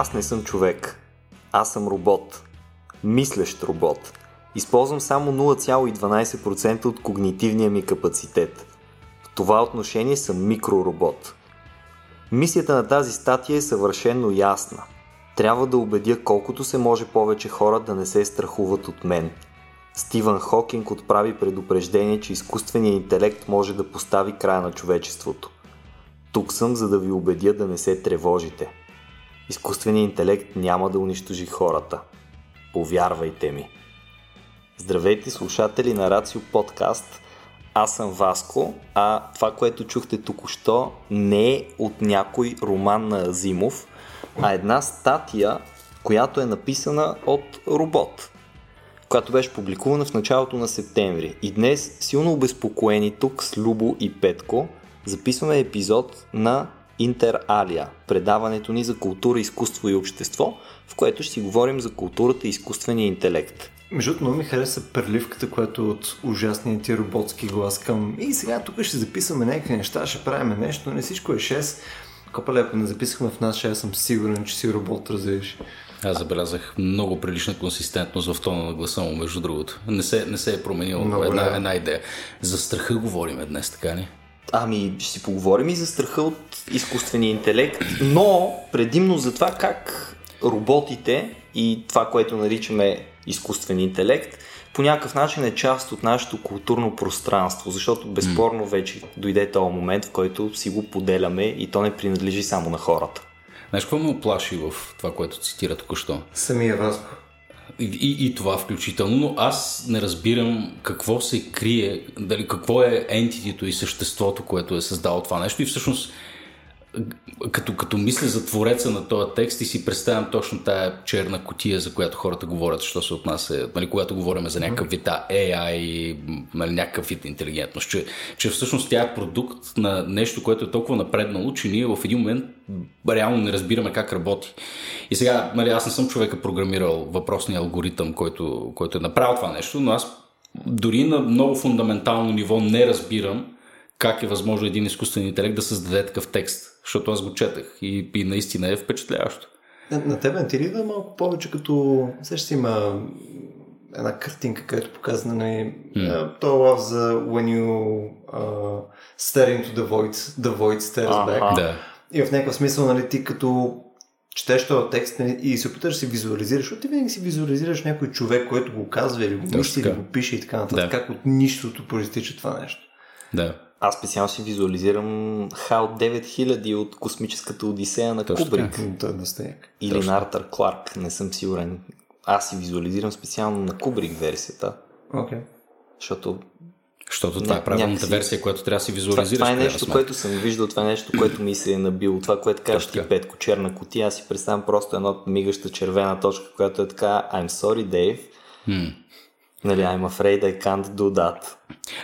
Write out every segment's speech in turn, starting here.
Аз не съм човек. Аз съм робот. Мислещ робот. Използвам само 0,12% от когнитивния ми капацитет. В това отношение съм микроробот. Мисията на тази статия е съвършенно ясна. Трябва да убедя колкото се може повече хора да не се страхуват от мен. Стивън Хокинг отправи предупреждение, че изкуственият интелект може да постави края на човечеството. Тук съм, за да ви убедя да не се тревожите. Изкуственият интелект няма да унищожи хората. Повярвайте ми. Здравейте, слушатели на Рацио подкаст. Аз съм Васко, а това, което чухте току-що, не е от някой роман на Азимов, а една статия, която е написана от робот, която беше публикувана в началото на септември. И днес, силно обезпокоени тук с Любо и Петко, записваме епизод на Интералия, предаването ни за култура, изкуство и общество, в което ще си говорим за културата и изкуствения интелект. Между другото, много ми хареса перливката, която е от ужасния ти роботски глас към и сега тук ще записваме някакви неща, ще правим нещо, не всичко е 6. Копале, ако не записахме в нас 6, съм сигурен, че си робот, разбираш. Аз забелязах много прилична консистентност в тона на гласа му, между другото. Не се, не се е променила една, една идея. За страха говорим днес, така ли? Ами, ще си поговорим и за страха от изкуствения интелект, но предимно за това как роботите и това, което наричаме изкуствен интелект, по някакъв начин е част от нашето културно пространство, защото безспорно вече дойде този момент, в който си го поделяме и то не принадлежи само на хората. Знаеш какво ме оплаши в това, което цитира току-що? Самия Васко. И, и, това включително, но аз не разбирам какво се крие, дали какво е ентитито и съществото, което е създало това нещо. И всъщност като, като мисля за твореца на този текст и си представям точно тая черна котия, за която хората говорят, що се отнася, нали, когато говорим за някакъв вид AI, нали, някакъв вид интелигентност, че, че всъщност тя е продукт на нещо, което е толкова напреднало, че ние в един момент реално не разбираме как работи. И сега, нали, аз не съм човека програмирал въпросния алгоритъм, който, който е направил това нещо, но аз дори на много фундаментално ниво не разбирам как е възможно един изкуствен интелект да създаде такъв текст защото аз го четах и, и наистина е впечатляващо. На, на тебе ти ли да малко повече като... Също има една картинка, където показва нали, mm. то лав за when you uh, stare into the void, the void stares uh-huh. back. Да. И в някакъв смисъл, нали, ти като четеш този текст нали, и се опиташ да си визуализираш, защото ти винаги си визуализираш някой човек, който го казва или го мисли, или го пише и така нататък. Да. Как от нищото проистича това нещо. Да. Аз специално си визуализирам Хал 9000 от космическата Одисея на Точно Кубрик. Да Или Точно. на Артър Кларк, не съм сигурен. Аз си визуализирам специално на Кубрик версията. Окей. Okay. Защото защото това е правилната някакси... версия, която трябва да си визуализираш. Това, това е нещо, което съм виждал, това е нещо, което ми се е набило. Това, което кажеш ти, Петко, черна котия, аз си представям просто една мигаща червена точка, която е така I'm sorry, Dave. Hmm. Нали, I'm afraid I can't do that.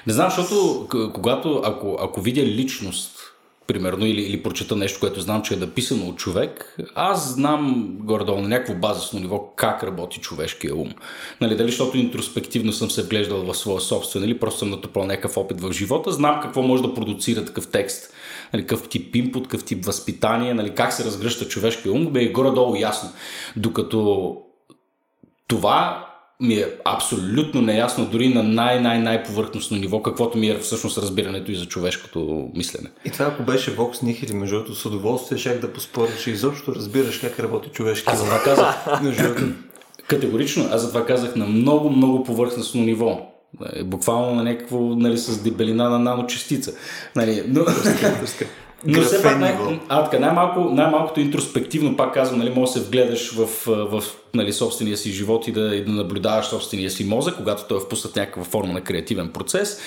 Не знам, защото когато, ако, ако видя личност, примерно, или, или прочета нещо, което знам, че е написано от човек, аз знам горе-долу на някакво базисно ниво как работи човешкия ум. Нали, дали защото интроспективно съм се вглеждал в своя собствен, или просто съм натрупал някакъв опит в живота, знам какво може да продуцира такъв текст, нали, какъв тип инпут, какъв тип възпитание, нали, как се разгръща човешкия ум, бе е горе-долу ясно. Докато това ми е абсолютно неясно дори на най-най-най-повърхностно ниво, каквото ми е всъщност разбирането и за човешкото мислене. И това ако беше Vox Nihili, между другото, с удоволствие шах да поспоря, че изобщо разбираш как работи човешки. Аз това казах. Категорично, аз затова казах на много, много повърхностно ниво. Е, буквално на някакво, нали, с дебелина на наночастица. Нали, но... Но все пак, най- а, така, най-малко, най-малкото интроспективно, пак казвам, нали, може да се вгледаш в, в нали, собствения си живот и да, и да наблюдаваш собствения си мозък, когато той е впуснат някаква форма на креативен процес,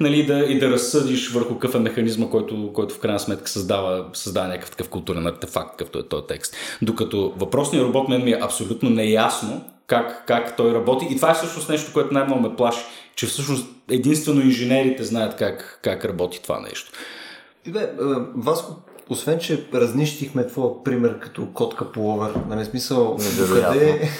нали, да, и да разсъдиш върху какъв е механизма, който, който в крайна сметка създава, създава някакъв такъв културен артефакт, какъвто е този текст. Докато въпросният робот мен ми е абсолютно неясно как, как той работи. И това е всъщност нещо, което най-много ме плаши, че всъщност единствено инженерите знаят как, как работи това нещо. И бе, Васко, освен, че разнищихме твоя пример като котка по овер, нали смисъл, къде,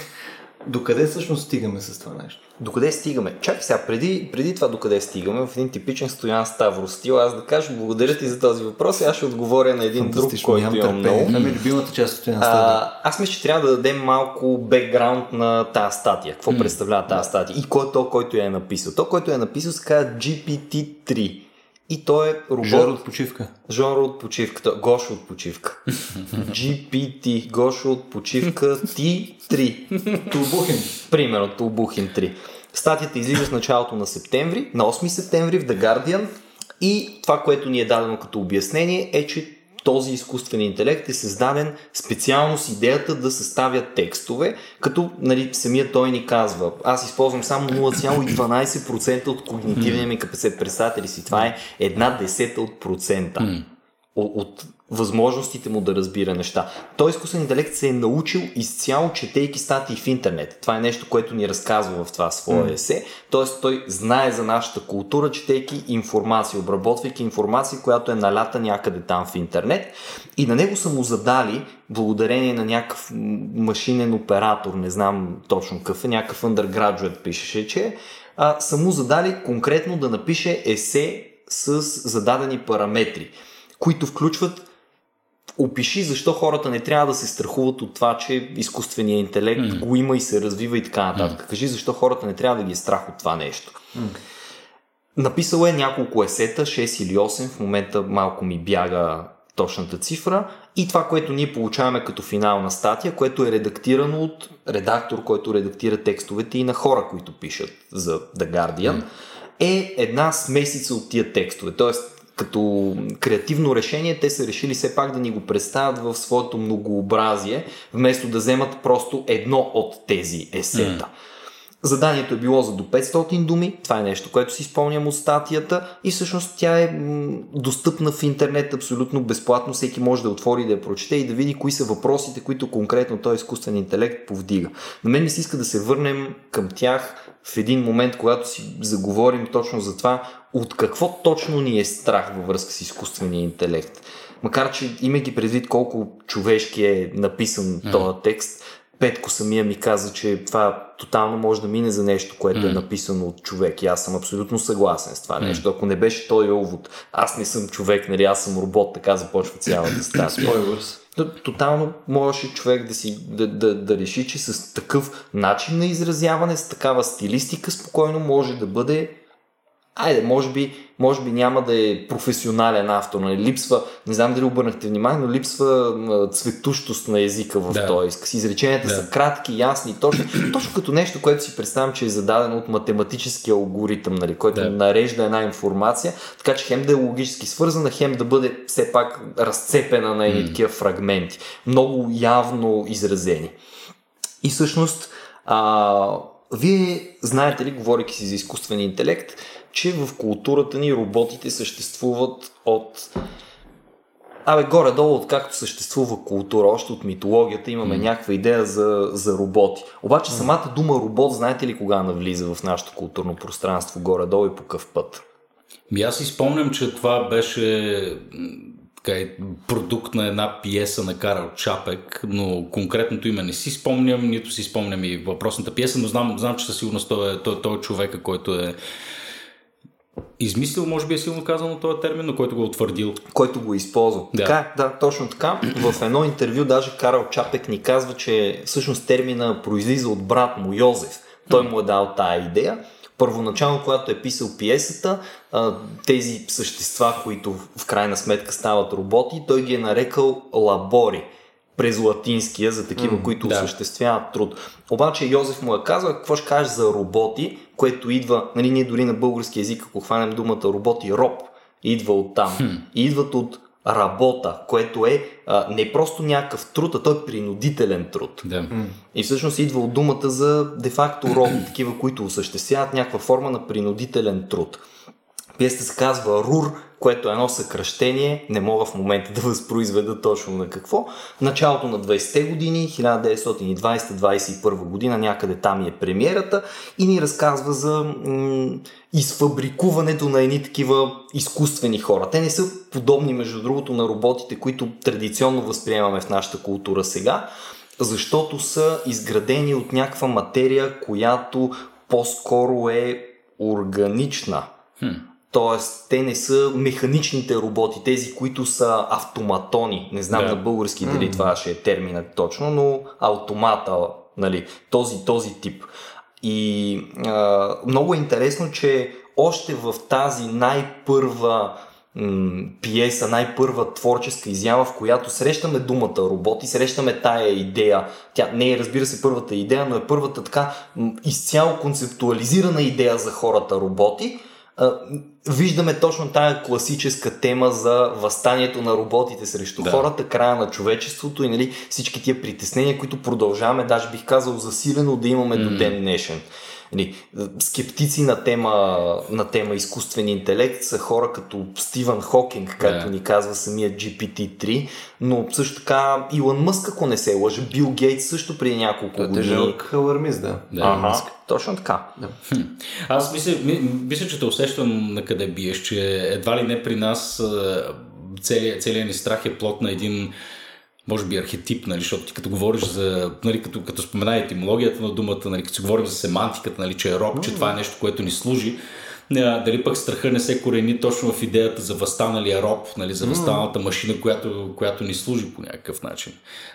Докъде всъщност стигаме с това нещо? Докъде стигаме? Чакай сега, преди, преди това докъде стигаме, в един типичен Стоян Ставро стил, аз да кажа благодаря ти за този въпрос и аз ще отговоря на един друг, който имам много. Това ми е любимата част от Стоян Ставро. Аз мисля, че трябва да дадем малко бекграунд на тази статия. Какво mm. представлява тази статия и кой е то, който я е написал. То, който я е написал, се казва GPT-3. И той е робот. Жор от почивка. Жор от почивката. Гош от почивка. GPT. Гош от почивка. T3. Тулбухин. Примерно, Тулбухин 3. Статията излиза в началото на септември, на 8 септември в The Guardian и това, което ни е дадено като обяснение е, че този изкуствен интелект е създаден специално с идеята да съставя текстове, като нали, самия той ни казва, аз използвам само 0,12% от когнитивния ми капацитет. Представете ли си, това е една десета от процента от възможностите му да разбира неща. Той изкуствен интелект се е научил изцяло, четейки статии в интернет. Това е нещо, което ни разказва в това свое есе. Тоест той знае за нашата култура, четейки информация, обработвайки информация, която е налята някъде там в интернет. И на него са му задали, благодарение на някакъв машинен оператор, не знам точно какъв е, някакъв undergraduate пишеше, че а, са му задали конкретно да напише есе с зададени параметри които включват опиши защо хората не трябва да се страхуват от това, че изкуственият интелект mm. го има и се развива и така нататък. Mm. Кажи защо хората не трябва да ги е страх от това нещо. Mm. Написал е няколко есета, 6 или 8, в момента малко ми бяга точната цифра и това, което ние получаваме като финална статия, което е редактирано от редактор, който редактира текстовете и на хора, които пишат за The Guardian, mm. е една смесица от тия текстове. Тоест, като креативно решение, те са решили все пак да ни го представят в своето многообразие, вместо да вземат просто едно от тези есета. Mm. Заданието е било за до 500 думи, това е нещо, което си спомням от статията и всъщност тя е достъпна в интернет абсолютно безплатно, всеки може да отвори да я прочете и да види кои са въпросите, които конкретно този изкуствен интелект повдига. На мен ми се иска да се върнем към тях в един момент, когато си заговорим точно за това, от какво точно ни е страх във връзка с изкуствения интелект. Макар, че имайки предвид колко човешки е написан mm. този текст, Петко самия ми каза, че това тотално може да мине за нещо, което mm. е написано от човек. И аз съм абсолютно съгласен с това mm. нещо. Ако не беше той увод, аз не съм човек, нали, аз съм робот, така започва цялата статия. Тотално можеше човек да, си, да, да, да реши, че с такъв начин на изразяване, с такава стилистика, спокойно може да бъде айде, може би, може би няма да е професионален автор, нали? липсва, не знам дали обърнахте внимание, но липсва цветущост на езика в да. този изказ. Изреченията да. са кратки, ясни, точно, точно като нещо, което си представям, че е зададено от математически алгоритъм, нали? който да. нарежда една информация, така че хем да е логически свързана, хем да бъде все пак разцепена на едни такива фрагменти, много явно изразени. И всъщност, а, вие знаете ли, говорейки си за изкуствен интелект, че в културата ни роботите съществуват от Абе, горе-долу, откакто съществува култура, още от митологията имаме mm. някаква идея за, за роботи. Обаче самата дума робот, знаете ли кога навлиза в нашето културно пространство, горе-долу и по какъв път? Ми аз си спомням, че това беше така, продукт на една пиеса на Карл Чапек, но конкретното име не си спомням, нито си спомням и въпросната пиеса, но знам, знам че със сигурност той е, той, той е човека, който е измислил, може би е силно казано този термин, но който го е утвърдил. Който го е използва. Да. Така, да, точно така. В едно интервю даже Карл Чапек ни казва, че всъщност термина произлиза от брат му Йозеф. Той му е дал тая идея. Първоначално, когато е писал пиесата, тези същества, които в крайна сметка стават роботи, той ги е нарекал лабори през латинския за такива, mm, които да. осъществяват труд. Обаче Йозеф му е казал, какво ще кажеш за роботи, което идва, нали, ние дори на български язик, ако хванем думата роботи, роб, идва от там. Hmm. идват от работа, което е а, не просто някакъв труд, а той е принудителен труд. Да. И всъщност идва от думата за де-факто роби, такива, които осъществяват някаква форма на принудителен труд. Пиесата се казва РУР, което е едно съкръщение, не мога в момента да възпроизведа точно на какво. Началото на 20-те години, 1920-21 година, някъде там е премиерата и ни разказва за м- изфабрикуването на едни такива изкуствени хора. Те не са подобни, между другото, на роботите, които традиционно възприемаме в нашата култура сега. защото са изградени от някаква материя, която по-скоро е органична. Хм. Тоест, те не са механичните роботи, тези, които са автоматони. Не знам Да. на български дали това ще е терминът точно, но автомата, нали, този, този тип. И а, много е интересно, че още в тази най-първа м, пиеса, най-първа творческа изява, в която срещаме думата роботи, срещаме тая идея. Тя не е, разбира се, първата идея, но е първата така м, изцяло концептуализирана идея за хората роботи. Виждаме точно тая класическа тема за възстанието на роботите срещу Да. хората, края на човечеството и нали, всички тия притеснения, които продължаваме, даже бих казал засилено да имаме до ден днешен. Нали, скептици на тема, на тема изкуствен интелект са хора като Стивън Хокинг, както Да. ни казва самия GPT-3, но също така Илон Мъск, ако не се лъжа, Бил Гейтс също преди няколко Той е години. тежък алармист, да. Да. Ага, точно така. Аз мисля, ми, мисля, че те усещам на къде биеш, че едва ли не при нас целият, целият ни страх е плод на един може би архетип, нали, защото ти като говориш за, нали, като, като спомена етимологията на думата, нали, като си говорим за семантиката, нали, че е роб, че това е нещо, което ни служи, дали пък страха не се корени точно в идеята за възстаналия роб, нали, за възстаналата машина, която, която ни служи по някакъв начин.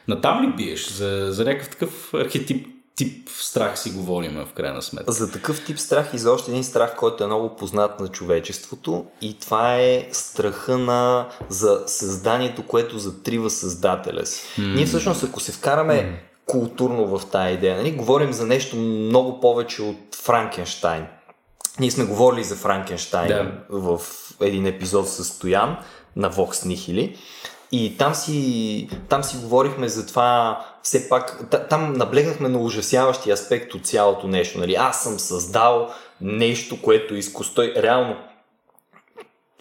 Натам ли биеш? За, за някакъв такъв архетип тип страх си говорим в крайна сметка. За такъв тип страх и за още един страх, който е много познат на човечеството и това е страха на, за създанието, което затрива създателя си. Mm. Ние всъщност, ако се вкараме mm. културно в тая идея, нали, говорим за нещо много повече от Франкенштайн. Ние сме говорили за Франкенштайн Да. в един епизод с Стоян на Vox Nihili. И там си, там си говорихме за това, все пак, та- там наблегнахме на ужасяващия аспект от цялото нещо. Нали? Аз съм създал нещо, което е изкуство. Реално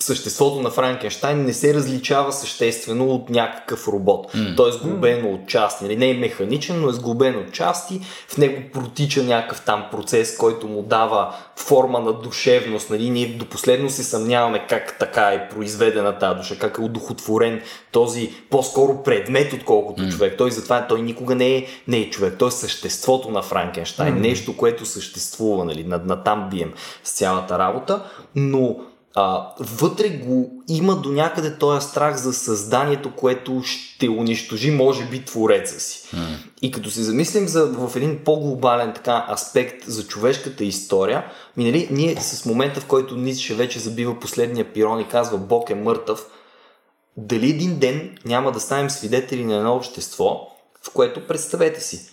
съществото на Франкенштайн не се различава съществено от някакъв робот. Mm. Той е сглобено от части. Нали? Не е механичен, но е сглобен от части. В него протича някакъв там процес, който му дава форма на душевност. Нали? Ние до последно се съмняваме как така е произведена тази душа, как е удохотворен този по-скоро предмет, отколкото mm. човек. Той затова той никога не е, не е човек. Той е съществото на Франкенштайн. Mm. Нещо, което съществува. Нали? На, на там бием с цялата работа. Но а, вътре го има до някъде този страх за създанието, което ще унищожи, може би, твореца си. Mm. И като се замислим за, в един по-глобален така, аспект за човешката история, ми, нали, ние с момента, в който Ницше вече забива последния пирон и казва Бог е мъртъв, дали един ден няма да станем свидетели на едно общество, в което представете си,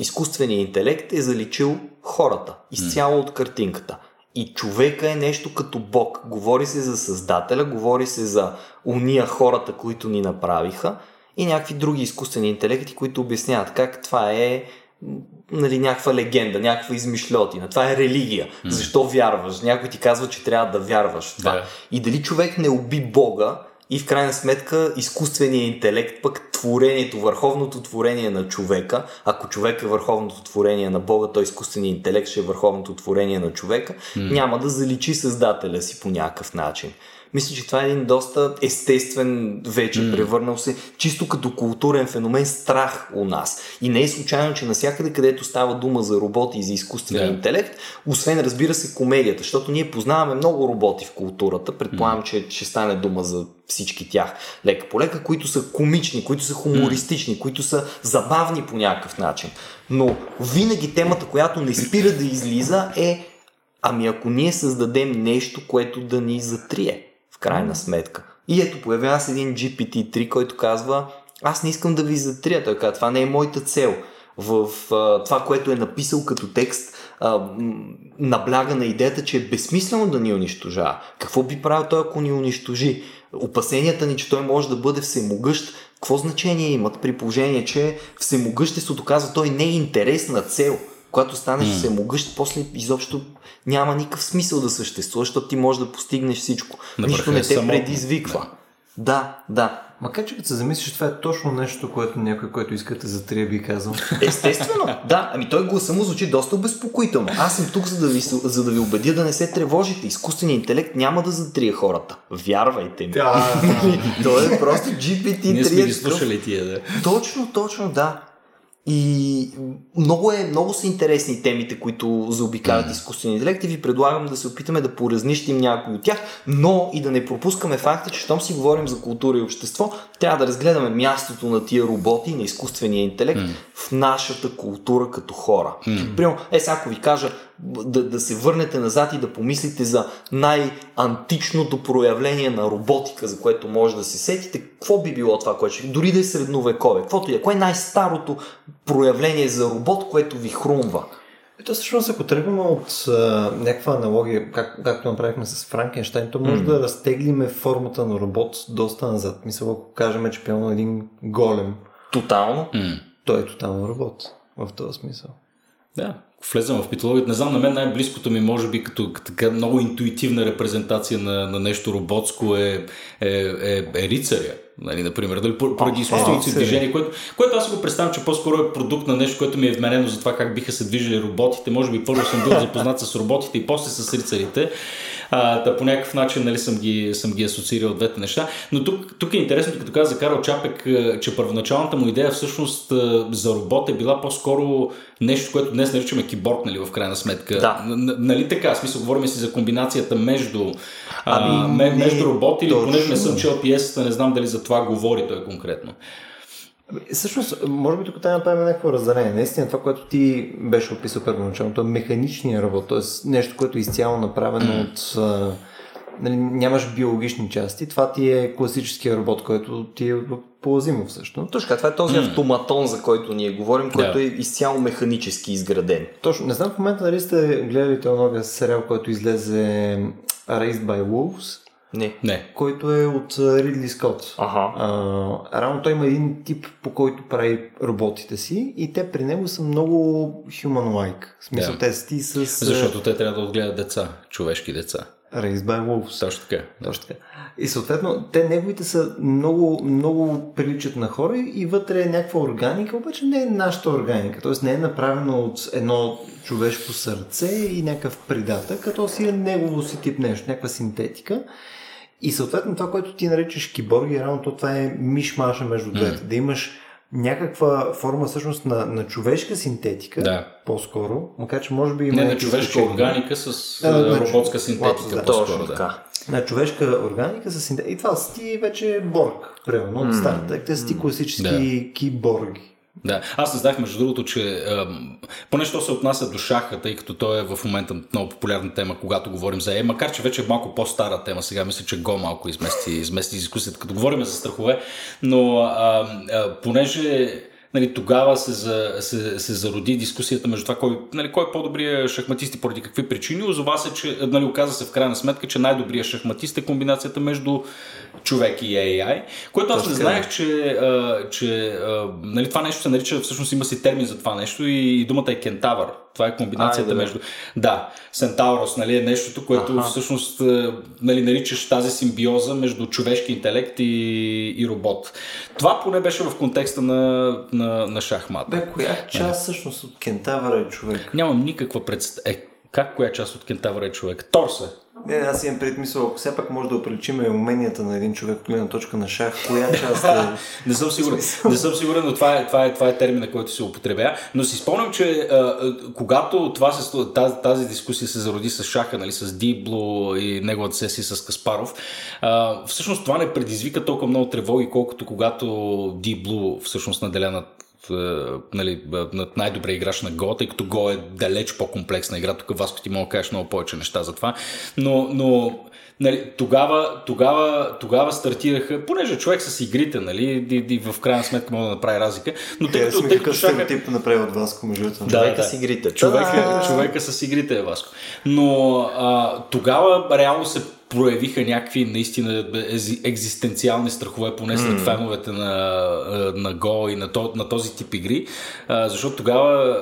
изкуственият интелект е заличил хората изцяло от картинката. И човека е нещо като Бог. Говори се за Създателя, говори се за уния хората, които ни направиха и някакви други изкуствени интелекти, които обясняват как това е нали, някаква легенда, някаква измишлетина. Това е религия. Защо вярваш? Някой ти казва, че трябва да вярваш в това. Да. И дали човек не уби Бога и в крайна сметка изкуственият интелект, пък творението, върховното творение на човека, ако човек е върховното творение на Бога, то изкуственият интелект ще е върховното творение на човека, mm. няма да заличи създателя си по някакъв начин. Мисля, че това е един доста естествен, вече mm. превърнал се чисто като културен феномен страх у нас. И не е случайно, че навсякъде, където става дума за роботи и за изкуствен Да. интелект, освен разбира се комедията, защото ние познаваме много роботи в културата, предполагам, че ще стане дума за всички тях лека по лека, които са комични, които са хумористични, които са забавни по някакъв начин. Но винаги темата, която не спира да излиза е ами ако ние създадем нещо, което да ни затрие в крайна сметка. И ето появява се един GPT-3, който казва аз не искам да ви затрия. Той казва, това не е моята цел. В а, това, което е написал като текст, а, набляга на идеята, че е безсмислено да ни унищожава. Какво би правил той, ако ни унищожи? Опасенията ни, че той може да бъде всемогъщ, какво значение имат при положение, че всемогъществото казва, той не е интересна цел. Когато станеш mm. всемогъщ, после изобщо няма никакъв смисъл да съществуваш, защото ти можеш да постигнеш всичко. На Нищо не те самотно. предизвиква. Да, да. Макар че като се замислиш, това е точно нещо, което някой, който иска да те затрие, би казал. Естествено, да. Ами той гласа му звучи доста обезпокоително. Аз съм тук, за да ви, за да ви убедя да не се тревожите. Изкуственият интелект няма да затрие хората. Вярвайте ми. Той е просто Ние GPT-3. сме е ги слушали тия, да. Точно, точно, да. И много, е, много са интересни темите, които заобикалят mm. изкуствения интелект и ви предлагам да се опитаме да поразнищим някои от тях, но и да не пропускаме факта, че щом си говорим за култура и общество, трябва да разгледаме мястото на тия роботи, на изкуствения интелект mm. в нашата култура като хора. Mm. Примерно, е, сега ако ви кажа да, да се върнете назад и да помислите за най-античното проявление на роботика, за което може да се сетите, какво би било това, което ще... Дори да е средновекове, каквото е. Кое е най-старото проявление за робот, което ви хрумва? Ето всъщност, ако тръгваме от а, някаква аналогия, как, както направихме с Франкенштайн, то може mm. да разтеглиме формата на робот доста назад. Мисля, ако кажем, че пълно един голем. Тотално? Mm. Той е тотално робот в този смисъл. Да, влезем в митологията. Не знам, на мен най-близкото ми, може би, като така много интуитивна репрезентация на, на нещо роботско е, е, е, е рицаря. Нали, например, дали, поради изкуственото си движение, което, което аз го представям, че по-скоро е продукт на нещо, което ми е вменено за това как биха се движили роботите. Може би първо съм бил запознат с роботите и после с рицарите. А, да по някакъв начин нали, съм, ги, съм ги асоциирал двете неща. Но тук, тук е интересно, като каза за Карл Чапек, че първоначалната му идея всъщност за робот е била по-скоро нещо, което днес наричаме киборг, нали, в крайна сметка. Да. Нали така? Смисъл, говорим си за комбинацията между, ами, а, между робот или понеже не съм чел пиесата, не знам дали за това говори той конкретно. Всъщност, може би тук трябва да направим някакво разделение. Наистина това, което ти беше описал първоначално, то е механичния работ, т.е. нещо, което е изцяло направено от... нали, нямаш биологични части. Това ти е класическия робот, който ти е полазимо всъщност. Точно това е този mm. автоматон, за който ние говорим, който yeah. е изцяло механически изграден. Точно. Не знам в момента дали сте гледали този новия сериал, който излезе Raised by Wolves. Не. Не. Който е от Ридли Скот. Ага. А, рано той има един тип, по който прави роботите си и те при него са много human-like. В смисъл, yeah. те си с... Защото те трябва да отгледат деца, човешки деца. Raised by Wolves. Точно така. Точно така. И съответно, те неговите са много, много приличат на хора и вътре е някаква органика, обаче не е нашата органика. Тоест не е направено от едно човешко сърце и някакъв придатък, като си е негово си тип нещо, някаква синтетика. И съответно това, което ти наричаш киборги, реално то това е мишмаша между двете. Mm. Да имаш някаква форма всъщност на, на човешка синтетика, да. по-скоро, макар че може би има... Не, на човешка органика с а, роботска синтетика, да, по-скоро, да. На човешка органика с синтетика. И това си ти вече борг, примерно, от старта. Те са ти класически да. киборги. Да, аз знаех между другото, че поне що се отнася до шаха, тъй като той е в момента много популярна тема, когато говорим за Е, макар че вече е малко по-стара тема, сега мисля, че Го малко измести, измести дискусията, като говорим за страхове, но а, а, понеже нали, тогава се, за, се, се зароди дискусията между това кой, нали, кой е по-добрият шахматист и поради какви причини. Озова се, че нали, оказа се в крайна сметка, че най-добрият шахматист е комбинацията между човек и AI, което аз не знаех, че, а, че а, нали, това нещо се нарича, всъщност има си термин за това нещо и, и думата е кентавър. Това е комбинацията Айде, между... Да, Сентаурос нали, е нещото, което Аха. всъщност нали, наричаш тази симбиоза между човешки интелект и, и робот. Това поне беше в контекста на, на, на шахмат. Бе, коя част всъщност от кентавъра е човек? Нямам никаква представа. Е, как коя част от кентавъра е човек? Торса. Не, аз имам предмисъл, ако все пак може да оприличим уменията на един човек от гледна точка на шах, коя част е... не съм сигурен, не съм сигурен, но това е, това е, това е термина, който се употребява. Но си спомням, че а, когато това се, тази, тази дискусия се зароди с шаха, нали, с Дибло и неговата сесия с Каспаров, а, всъщност това не предизвика толкова много тревоги, колкото когато Дибло всъщност наделя над нали, над най-добре играч на Го, тъй като Го е далеч по-комплексна игра. Тук Васко ти мога да кажеш много повече неща за това. Но, но нали, тогава, тогава, тогава стартираха, понеже човек с игрите, нали, и, и в крайна сметка може да направи разлика. Но тъй като, тъй като шаха... тип направи от Васко, между другото. Да, човека да. с игрите. Човека, човека с игрите е Васко. Но а, тогава реално се проявиха някакви наистина екзистенциални страхове, поне след mm. феновете на, на Go и на, то, на този тип игри, защото тогава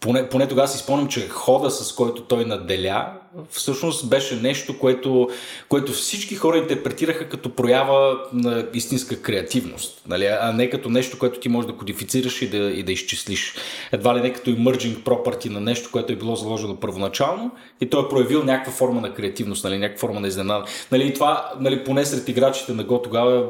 поне, поне тогава си спомням, че хода с който той наделя всъщност беше нещо, което, което всички хора интерпретираха като проява на истинска креативност, нали? а не като нещо, което ти можеш да кодифицираш и да, и да изчислиш. Едва ли не като emerging property на нещо, което е било заложено първоначално и той е проявил някаква форма на креативност, нали? някаква форма на изненада. Нали, и това, нали, поне сред играчите на Go тогава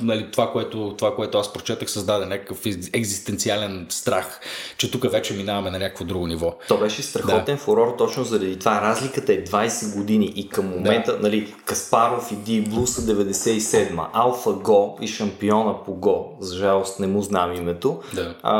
нали, това, което, това, което аз прочетах, създаде някакъв екзистенциален страх, че тук вече минаваме на някакво друго ниво. То беше страхотен да. фурор точно заради това. Разликата е 20 години и към момента, да. нали, Каспаров и Ди Блу са 97-ма, Алфа Го и шампиона по Го, за жалост не му знам името. Да. А,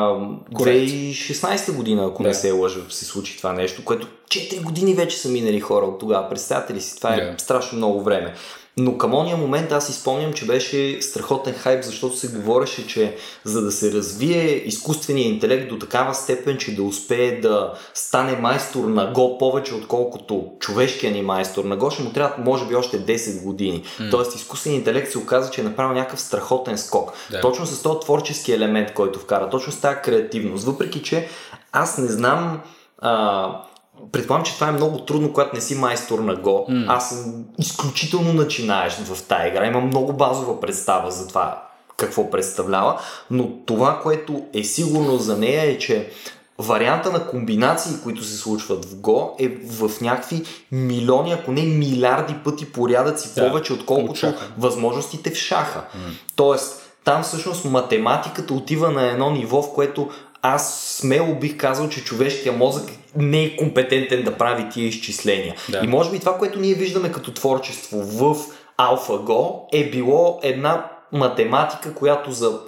2016 година, ако да. не се лъжа, се случи това нещо, което 4 години вече са минали хора от тогава. Представете ли си, това е да. страшно много време. Но към ония момент аз изпомням, че беше страхотен хайп, защото се говореше, че за да се развие изкуственият интелект до такава степен, че да успее да стане майстор на Го повече отколкото човешкия ни майстор на Го, ще му трябва може би още 10 години. Mm. Тоест изкуственият интелект се оказа, че е направил някакъв страхотен скок. Да. Точно с този творчески елемент, който вкара, точно с тази креативност. Въпреки, че аз не знам а, Предполагам, че това е много трудно, когато не си майстор на Го. Mm. Аз съм изключително начинаещ в тази игра. Имам много базова представа за това какво представлява, но това, което е сигурно за нея е, че варианта на комбинации, които се случват в Го е в някакви милиони, ако не милиарди пъти порядъци да, повече, отколкото възможностите в шаха. Mm. Тоест, там всъщност математиката отива на едно ниво, в което аз смело бих казал, че човешкия мозък не е компетентен да прави тия изчисления. Да. И може би това, което ние виждаме като творчество в AlphaGo е било една математика, която за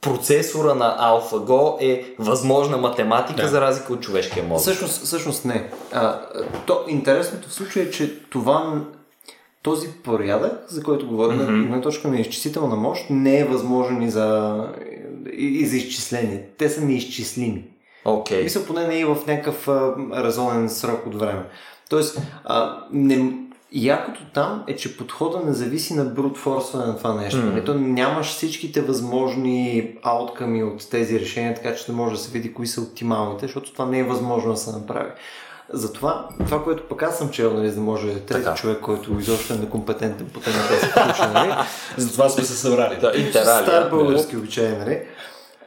процесора на AlphaGo е възможна математика да. за разлика от човешкия мозък. Всъщност, всъщност не. А, то, интересното в случая е, че това този порядък, за който говорим, mm-hmm. на точка на изчислителна мощ, не е възможен и за, и, за изчисление. Те са неизчислими. Okay. Мисля, поне не и в някакъв а, разумен срок от време. Тоест, а, не, якото там е, че подхода не зависи на брутфорсване на това нещо. Mm. Ето нямаш всичките възможни аутками от тези решения, така че да може да се види кои са оптималните, защото това не е възможно да се направи. Затова, това, което пък аз съм чел, нали, за да може трети така. човек, който изобщо е некомпетентен по темата да се включи, нали? Затова сме се събрали. Да, Стар български обичай, нали?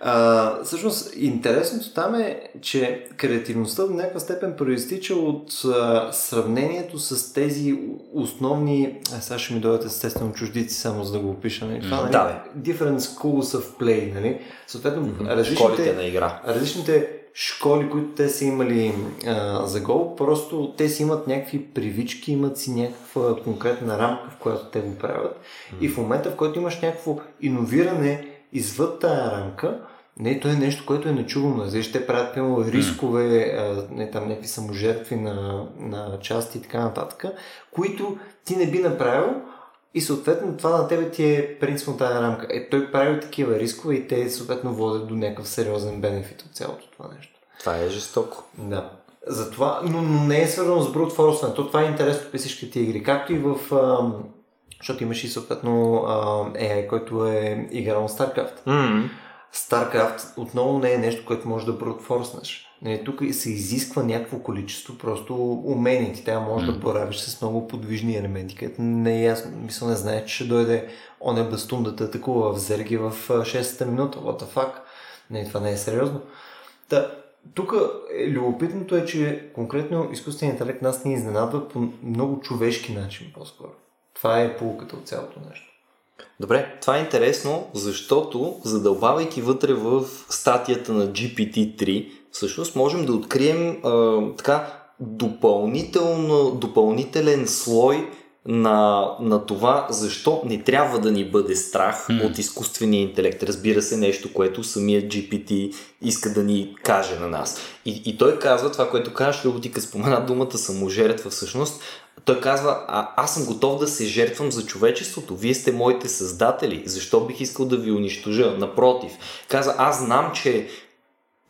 А, всъщност, интересното там е, че креативността до някаква степен проистича от а, сравнението с тези основни. А, сега ще ми дойдат естествено чуждици, само за да го опиша. Нали? Това, нали? Да, Different schools of play. Нали? Съответно, mm-hmm. различните, на игра. различните школи, които те са имали а, за гол, просто те си имат някакви привички, имат си някаква конкретна рамка, в която те го правят. Mm-hmm. И в момента, в който имаш някакво иновиране извън тая рамка, не, то е нещо, което е нечувано. Защо те правят пълно рискове, mm. не там някакви саможертви на, на части и така нататък, които ти не би направил и съответно това на тебе ти е принципно тази рамка. Е, той прави такива рискове и те съответно водят до някакъв сериозен бенефит от цялото това нещо. Това е жестоко. Да. Затова, но, но не е свързано с брут форсване. То това е интересно при всичките игри. Както и в... Ам, защото имаш и съответно ам, AI, който е играл StarCraft. Mm-hmm. StarCraft отново не е нещо, което може да брутфорснеш. Тук се изисква някакво количество просто умение. Ти трябва може mm. да боравиш с много подвижни елементи, където не е ясно. Мисля, не знае, че ще дойде оне бастун да те атакува в Зерги в 6-та минута. What the fuck? Не, това не е сериозно. Та, тук е, любопитното е, че конкретно изкуственият интелект нас ни изненадва по много човешки начин по-скоро. Това е полуката от цялото нещо. Добре, това е интересно, защото задълбавайки вътре в статията на GPT-3, всъщност можем да открием а, така допълнително, допълнителен слой на, на това защо не трябва да ни бъде страх mm. от изкуствения интелект. Разбира се, нещо, което самият GPT иска да ни каже на нас. И, и той казва това, което казваш, Любо, ти спомена думата саможертва всъщност. Той казва, а, аз съм готов да се жертвам за човечеството. Вие сте моите създатели. Защо бих искал да ви унищожа? Напротив. Каза, аз знам, че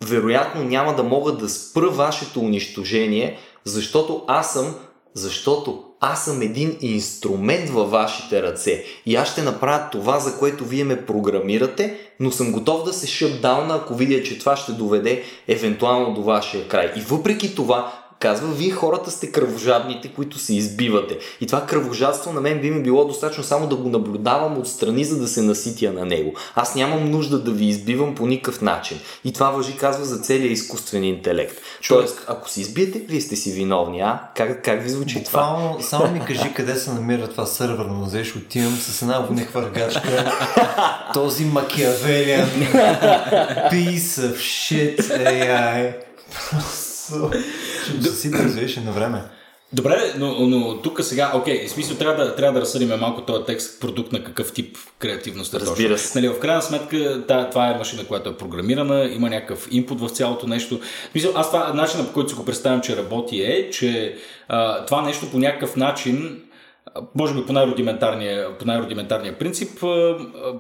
вероятно няма да мога да спра вашето унищожение, защото аз съм, защото аз съм един инструмент във вашите ръце и аз ще направя това, за което вие ме програмирате, но съм готов да се шътдауна, ако видя, че това ще доведе евентуално до вашия край. И въпреки това, казва, вие хората сте кръвожадните, които се избивате. И това кръвожадство на мен би ми било достатъчно само да го наблюдавам отстрани, за да се наситя на него. Аз нямам нужда да ви избивам по никакъв начин. И това въжи, казва, за целия изкуствен интелект. Човек. Тоест, ако се избиете, вие сте си виновни, а? Как, как ви звучи това? Буквално, само ми кажи къде се намира това сървърно, взеш, отивам с една внехвъргачка, този макиавелиан, piece of shit AI. Просто си да на време. Добре, но, но тук сега, окей, в смисъл трябва да, трябва да разсъдим малко този текст, продукт на какъв тип креативност е Разбира се. Нали, в крайна сметка, та, това е машина, която е програмирана, има някакъв инпут в цялото нещо. В смисъл, аз това, начинът по който си го представям, че работи е, че а, това нещо по някакъв начин може би по най-рудиментарния, по най-рудиментарния принцип,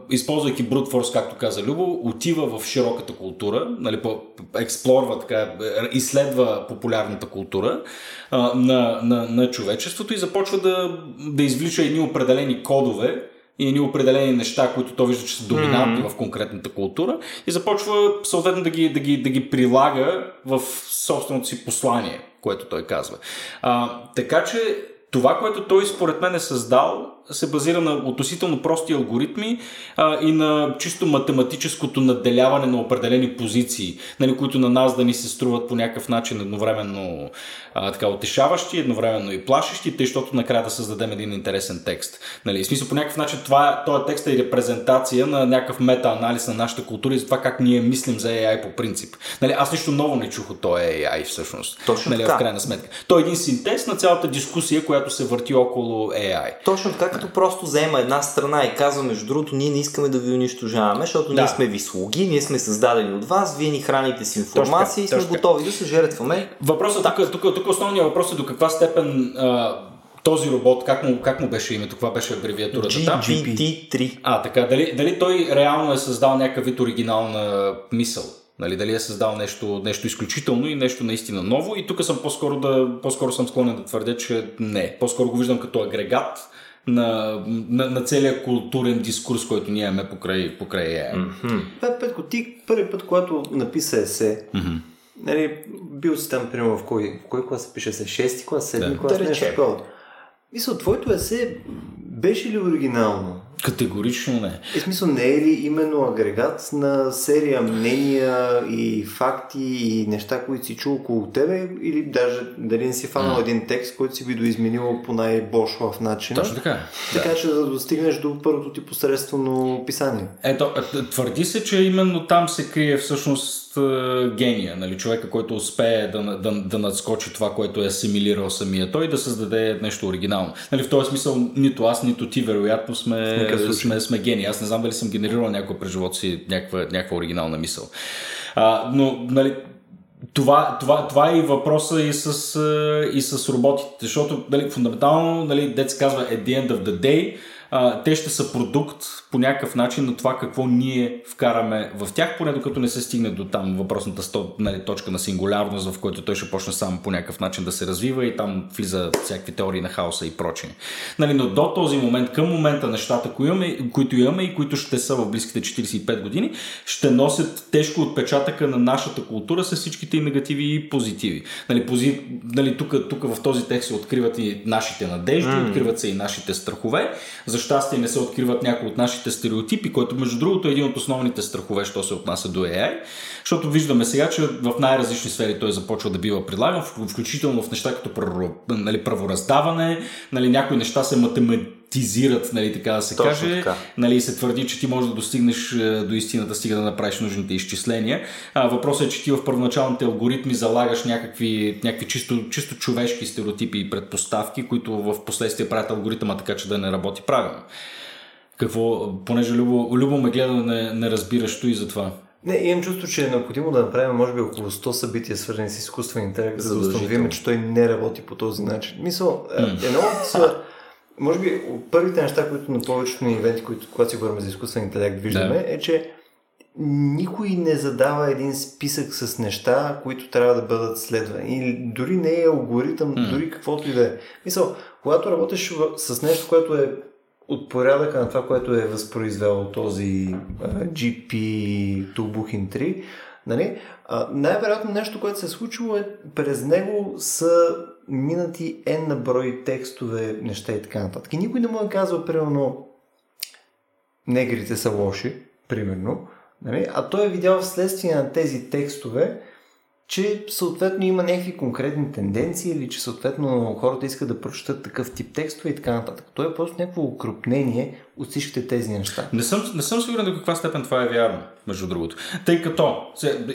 използвайки brute force, както каза Любо, отива в широката култура, нали, по, експлорва, така, изследва популярната култура а, на, на, на човечеството и започва да, да извлича едни определени кодове и едни определени неща, които то вижда, че са доминантни mm-hmm. в конкретната култура и започва съответно да ги, да ги, да ги прилага в собственото си послание, което той казва. А, така че това, което той според мен е създал, се базира на относително прости алгоритми а, и на чисто математическото наделяване на определени позиции, нали, които на нас да ни се струват по някакъв начин едновременно а, така утешаващи, едновременно и плашещи, тъй, защото накрая да създадем един интересен текст. Нали, в смисъл по някакъв начин това, този текст е репрезентация на някакъв мета-анализ на нашата култура и за това как ние мислим за AI по принцип. Нали, аз нищо ново не чух от този AI всъщност. Точно нали, така. в крайна сметка. Той е един синтез на цялата дискусия, която се върти около AI. Точно така, като просто заема една страна и казва, между другото, ние не искаме да ви унищожаваме, защото Да. ние сме ви слуги, ние сме създадени от вас, вие ни храните с информация и сме точно така. готови да се жертваме. Въпросът тук, тук, тук основният въпрос е до каква степен а, този робот, как му, как му беше името, каква беше абревиатурата там? GPT-3. А, така, дали, дали той реално е създал някакъв вид оригинална мисъл? Нали, дали е създал нещо, нещо изключително и нещо наистина ново. И тук съм по-скоро, да, по-скоро съм склонен да твърдя, че не. По-скоро го виждам като агрегат на, на, на целия културен дискурс, който ние имаме покрай, покрай AI. Бе, Петко, ти първи път, когато написа есе, нали, бил си там, примерно, в кой, в кой клас се пише се? Шести клас, седми Да. клас, Да нещо такова. Мисля, твоето есе беше ли оригинално? Категорично не. И смисъл не е ли именно агрегат на серия мнения и факти и неща, които си чул около тебе или даже дали не си фанал един текст, който си би доизменил по най-бошлав начин? Точно така. Така че да достигнеш до първото ти посредствено писание. Ето, т- твърди се, че именно там се крие всъщност е, гения, нали, човека, който успее да, да, да надскочи това, което е асимилирал самия той да създаде нещо оригинално. Нали, в този смисъл нито аз, нито ти вероятно сме, никакъв случай. сме, сме гении. Аз не знам дали съм генерирал някой през живота си някаква, някаква оригинална мисъл. А, но, нали, това, това, това е и въпроса и с, е, и с роботите, защото нали, фундаментално, нали, дец казва at the end of the day, а, те ще са продукт по някакъв начин на това какво ние вкараме в тях, поне докато не се стигне до там въпросната сто, нали, точка на сингулярност, в който той ще почне сам по някакъв начин да се развива и там влиза всякакви теории на хаоса и прочее. Нали, но до този момент, към момента нещата, които имаме, които имаме и които ще са в близките 45 години, ще носят тежко отпечатъка на нашата култура с всичките и негативи и позитиви. Нали, пози, нали, тук, тук в този текст се откриват и нашите надежди, mm. откриват се и нашите страхове. За щастие не се откриват някои от нашите стереотипи, който между другото е един от основните страхове, що се отнася до AI, защото виждаме сега, че в най-различни сфери той започва да бива прилаган, вк- включително в неща като нали, правораздаване, нали, някои неща се математизират, нали, така да се Точно каже, така. нали, и се твърди, че ти можеш да достигнеш е, до истината, стига да направиш нужните изчисления. А, въпросът е, че ти в първоначалните алгоритми залагаш някакви, някакви чисто, чисто човешки стереотипи и предпоставки, които в последствие правят алгоритъма така, че да не работи правилно. Какво, понеже Любо, Любо ме гледа, не, не разбираш и за това. Не, имам чувство, че е необходимо да направим може би около 100 събития, свързани с изкуствен интелект, за да установим, че той не работи по този начин. Мисъл, е, едно от може би първите неща, които на повечето ни ивенти, които, когато си говорим за изкуствен интелект, виждаме, Да. е, че никой не задава един списък с неща, които трябва да бъдат следвани. Или дори не е алгоритъм, дори каквото и да е. Мисъл, когато работиш с нещо, което е от порядъка на това, което е възпроизвел този а, GP Toolbooking 3, Нали? А, най-вероятно нещо, което се е случило е през него са минати N на брой текстове, неща и така нататък. И никой не му е казал, примерно, негрите са лоши, примерно, нали? а той е видял вследствие на тези текстове, че съответно има някакви конкретни тенденции или че съответно хората искат да прочитат такъв тип текстове и така нататък. То е просто някакво укрупнение от всичките тези неща. Не съм, не съм сигурен до каква степен това е вярно, между другото. Тъй като,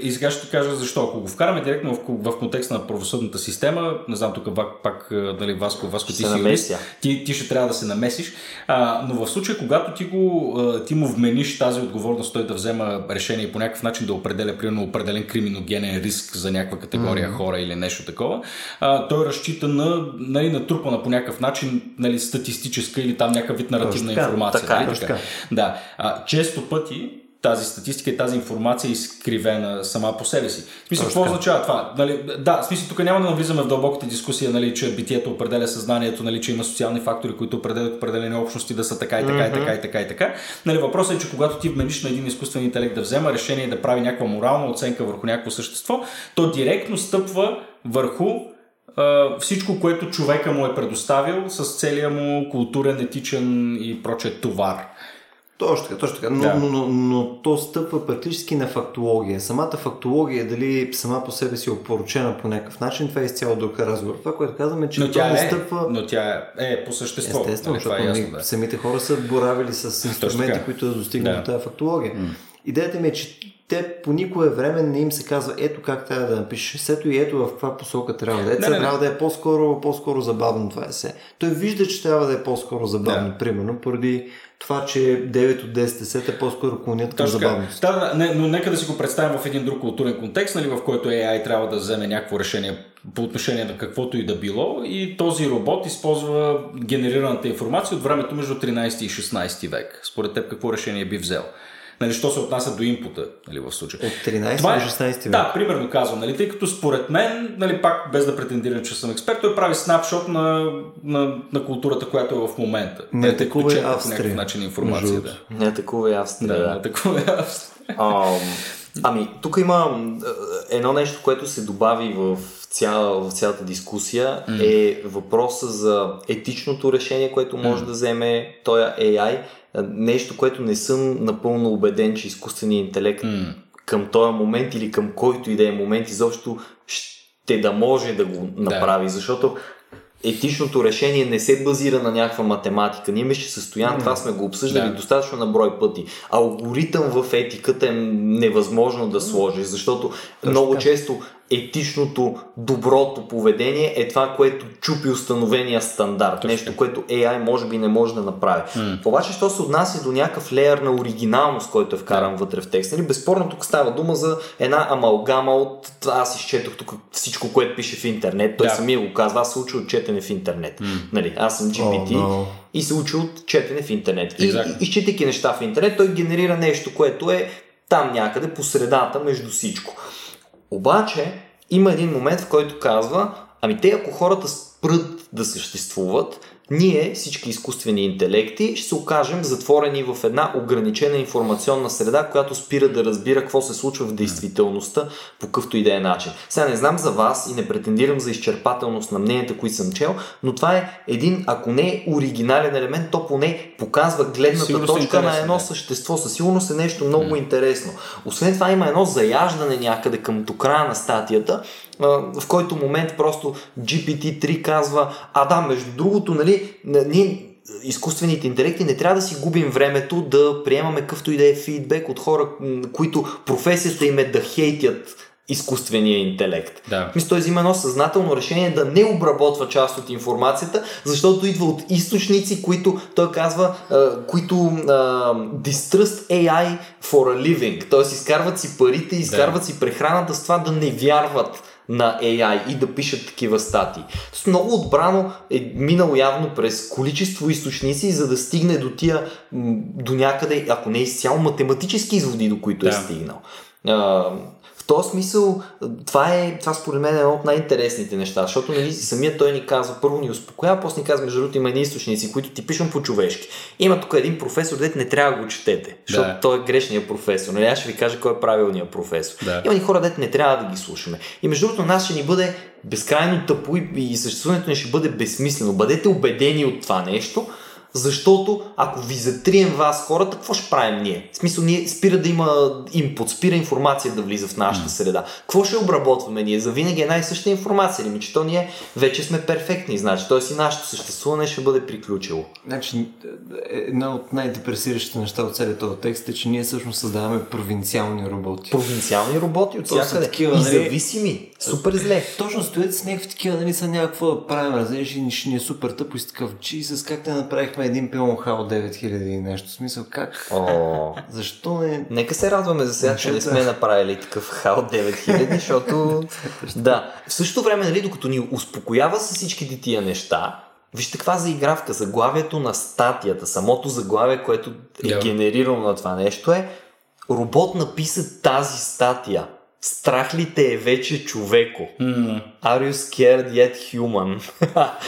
и сега ще ти кажа защо, ако го вкараме директно в, в контекста на правосъдната система, не знам тук пак, пак нали, Васко, Васко ти си юрист, ти, ти ще трябва да се намесиш, а, но в случая, когато ти, го, ти му вмениш тази отговорност, той да взема решение и по някакъв начин да определя, примерно, определен криминогенен риск за някаква категория mm-hmm. хора или нещо такова, а, той разчита на, нали, натрупана по някакъв начин нали, статистическа или там някакъв вид наративна информация информация. Така, нали? така. Да. А, често пъти тази статистика и тази информация е изкривена сама по себе си. В смисъл, какво означава това? Нали, да, в смисъл, тук няма да навлизаме в дълбоката дискусия, нали, че битието определя съзнанието, нали, че има социални фактори, които определят определени общности да са така и така mm-hmm. и така и така и така. Нали, въпросът е, че когато ти вмениш на един изкуствен интелект да взема решение да прави някаква морална оценка върху някакво същество, то директно стъпва върху всичко, което човека му е предоставил с целия му културен, етичен и проче товар. Точно така, точно така. Но, да. но, но, но то стъпва практически на фактология. Самата фактология, дали сама по себе си е опоручена по някакъв начин, това е изцяло друг разговор. Това, което казваме, че но тя не е, стъпва. Но тя е по същество. Естествено, нали, защото е ясно, да. самите хора са боравили с инструменти, които да достигнат да. до тази фактология. М. Идеята ми е, че те по никое време не им се казва ето как трябва да напишеш есето и ето в каква посока трябва да е. Трябва да е по-скоро, по-скоро забавно това есе. Той вижда, че трябва да е по-скоро забавно, да. примерно, поради това, че 9 от 10 есета по-скоро клонят към забавност. Да, да, не, но нека да си го представим в един друг културен контекст, нали, в който AI трябва да вземе някакво решение по отношение на каквото и да било и този робот използва генерираната информация от времето между 13 и 16 век. Според теб какво решение би взел? Нали, що се отнася до инпута нали, в случая. От 13 Това, до 16 век. Да, примерно казвам, нали, тъй като според мен, нали, пак без да претендирам, че съм експерт, той прави снапшот на, на, на културата, която е в момента. Не нали, атакува и Австрия. По някакъв начин информация. Да. Не атакува и Австрия. Да, не атакува и Австрия. ами, тук има едно нещо, което се добави в цяла, в цялата дискусия mm. е въпроса за етичното решение, което може mm. да вземе този AI нещо, което не съм напълно убеден, че изкуственият интелект mm. към този момент или към който и да е момент изобщо ще да може да го направи, да. защото етичното решение не се базира на някаква математика. Ние мисля, че състоян, mm. това сме го обсъждали да. достатъчно на брой пъти. Алгоритъм в етиката е невъзможно да сложиш, защото Точно много често етичното, доброто поведение е това, което чупи установения стандарт. Точно. Нещо, което AI може би не може да направи. Mm. Обаче, що се отнася до някакъв леер на оригиналност, който е вкаран yeah. вътре в текста, нали, безспорно тук става дума за една амалгама от... Аз изчетох тук всичко, което пише в интернет. Той yeah. самия го казва, аз се уча от четене в интернет. Mm. Нали, аз съм GPT oh, no. и се учи от четене в интернет. Exactly. И, изчитайки неща в интернет, той генерира нещо, което е там някъде по средата между всичко. Обаче има един момент, в който казва, ами те ако хората спрат да съществуват, ние, всички изкуствени интелекти, ще се окажем затворени в една ограничена информационна среда, която спира да разбира какво се случва в действителността по какъвто и да е начин. Сега не знам за вас и не претендирам за изчерпателност на мненията, които съм чел, но това е един, ако не е оригинален елемент, то поне показва гледната Сигурно точка на едно същество. Със сигурност е нещо много mm. интересно. Освен това има едно заяждане някъде към края на статията, в който момент просто GPT-3 казва, а да, между другото, нали, ние изкуствените интелекти не трябва да си губим времето да приемаме какъвто и да е фидбек от хора, които професията им е да хейтят изкуствения интелект. Да. Мисля, той взима едно съзнателно решение да не обработва част от информацията, защото идва от източници, които той казва, а, които а, distrust AI for a living, т.е. изкарват си парите, изкарват да. си прехраната с това да не вярват на AI и да пишат такива статии. Тоест много отбрано е минало явно през количество източници, за да стигне до тия, до някъде, ако не изцяло математически изводи, до които е да. е стигнал. Този смисъл, това е, това според мен е едно от най-интересните неща, защото нали, самият той ни казва, първо ни успокоява, после ни казва, между другото има едни източници, които ти пишем по-човешки. Има тук един професор, дете не трябва да го четете, защото Да. той е грешният професор. Нали, аз ще ви кажа кой е правилният професор. Да. Има ни хора, дете не трябва да ги слушаме. И между другото, нас ще ни бъде безкрайно тъпо и, и съществуването ни ще бъде безсмислено. Бъдете убедени от това нещо, защото ако ви затрием вас хората, какво ще правим ние? В смисъл, ние спира да има импут, спира информация да влиза в нашата среда. Какво ще обработваме ние? За винаги една и съща информация. Ли? Че то ние вече сме перфектни, значи. Тоест и нашето съществуване ще бъде приключило. Значи, една от най-депресиращите неща от целият този текст е, че ние всъщност създаваме провинциални роботи. Провинциални роботи от всякъде. такива, и нали? зависими. Супер зле. Точно стоят с някакви такива, нали са някакво да правим, разбираш, и ще ни е супер тъпо и с такъв, Jesus, как те направихме един пилон HAL 9000 и нещо, смисъл, как? О, Защо не? Нека се радваме за сега, че не сме направили такъв хал 9000, защото... да. В същото време, нали, докато ни успокоява с всичките тия неща, вижте каква заигравка. Заглавието на статията, самото заглавие, което е Да. генерирано на това нещо е Робот написа тази статия. Страх ли те е вече човеко? М, Are you scared yet human?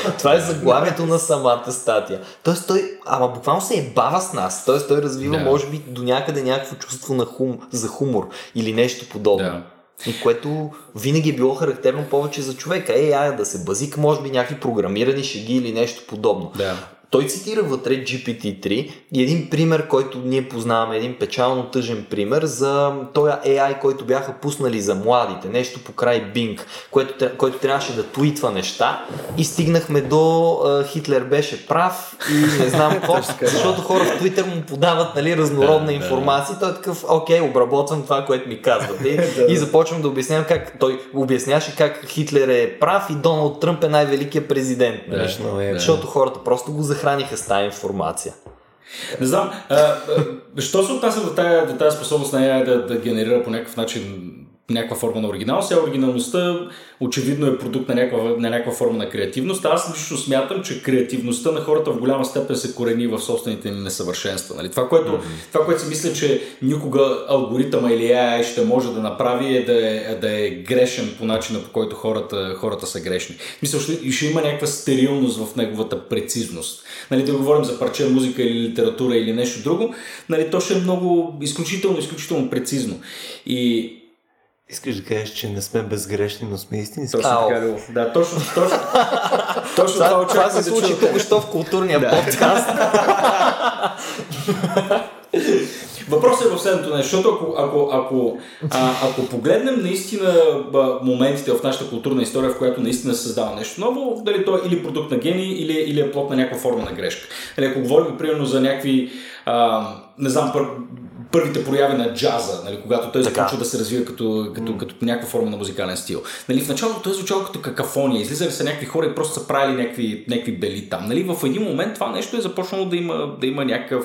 Това е заглавието на самата статия. Тоест той, ама буквално се е бава с нас. Тоест той развива, Да. може би, до някъде някакво чувство на хум, за хумор или нещо подобно. Да. И което винаги е било характерно повече за човека. Ей, ая да се базика, може би някакви програмирани шеги или нещо подобно. Да. Той цитира вътре GPT-3 и един пример, който ние познаваме, един печално тъжен пример за този AI, който бяха пуснали за младите, нещо по край Bing, което, който трябваше да твитва неща и стигнахме до а, Хитлер беше прав и не знам какво, защото хора в Twitter му подават нали, разнородна информация. Той е такъв, окей, обработвам това, което ми казвате и, и започвам да обяснявам как той обясняваше как Хитлер е прав и Доналд Тръмп е най-великият президент. нали? Защото хората просто го захраниха с тази информация. Не знам, а, а, що се отнася до тази, до тази способност на AI да, да генерира по някакъв начин някаква форма на оригинал. Сега оригиналността очевидно е продукт на някаква, на някаква форма на креативност. Аз лично смятам, че креативността на хората в голяма степен се корени в собствените им несъвършенства. Нали? Това, което, mm-hmm. това, което си мисля, че никога алгоритъма или AI ще може да направи е да е, да е грешен по начина, по който хората, хората са грешни. Мисля, ще, ще има някаква стерилност в неговата прецизност. Нали, да говорим за парче музика или литература или нещо друго, нали, то ще е много изключително, изключително прецизно. И Искаш да кажеш, че не сме безгрешни, но сме истински. точно Ау. така. Да, точно, точно, точно това Това, това се да случи чуя. току-що в културния подкаст. Въпросът е в следното нещо, защото ако, ако, ако, а, ако погледнем наистина ба, моментите в нашата културна история, в която наистина се създава нещо ново, дали то е или продукт на гений, или, или е плод на някаква форма на грешка. Нали, ако говорим примерно за някакви, а, не знам, първите прояви на джаза, нали, когато той Така. започва да се развива като, като, като някаква форма на музикален стил. Нали, в началото той е звучал като какафония, излизали са някакви хора и просто са правили някакви, някакви бели там. Нали, в един момент това нещо е започнало да има, да има някакъв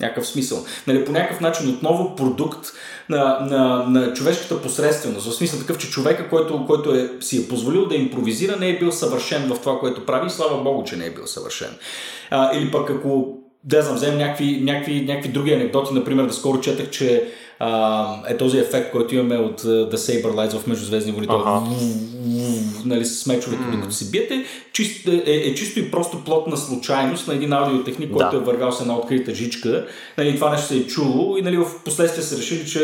някакъв смисъл. Нали, по някакъв начин отново продукт на, на, на човешката посредственост. В смисъл такъв, че човека, който, който е, си е позволил да импровизира, не е бил съвършен в това, което прави и слава Богу, че не е бил съвършен. А, или пък ако да знам, вземем някакви, някакви, някакви други анекдоти, например, да скоро четах, че а, е този ефект, който имаме от The Saber Lights в Междузвездни войни, Ага. нали, с мечовете, mm. докато се биете, чист, е, е, чисто и просто плод на случайност на един аудиотехник, Да. който е вървял с една открита жичка. Нали, това нещо се е чуло и нали, в последствие са решили, че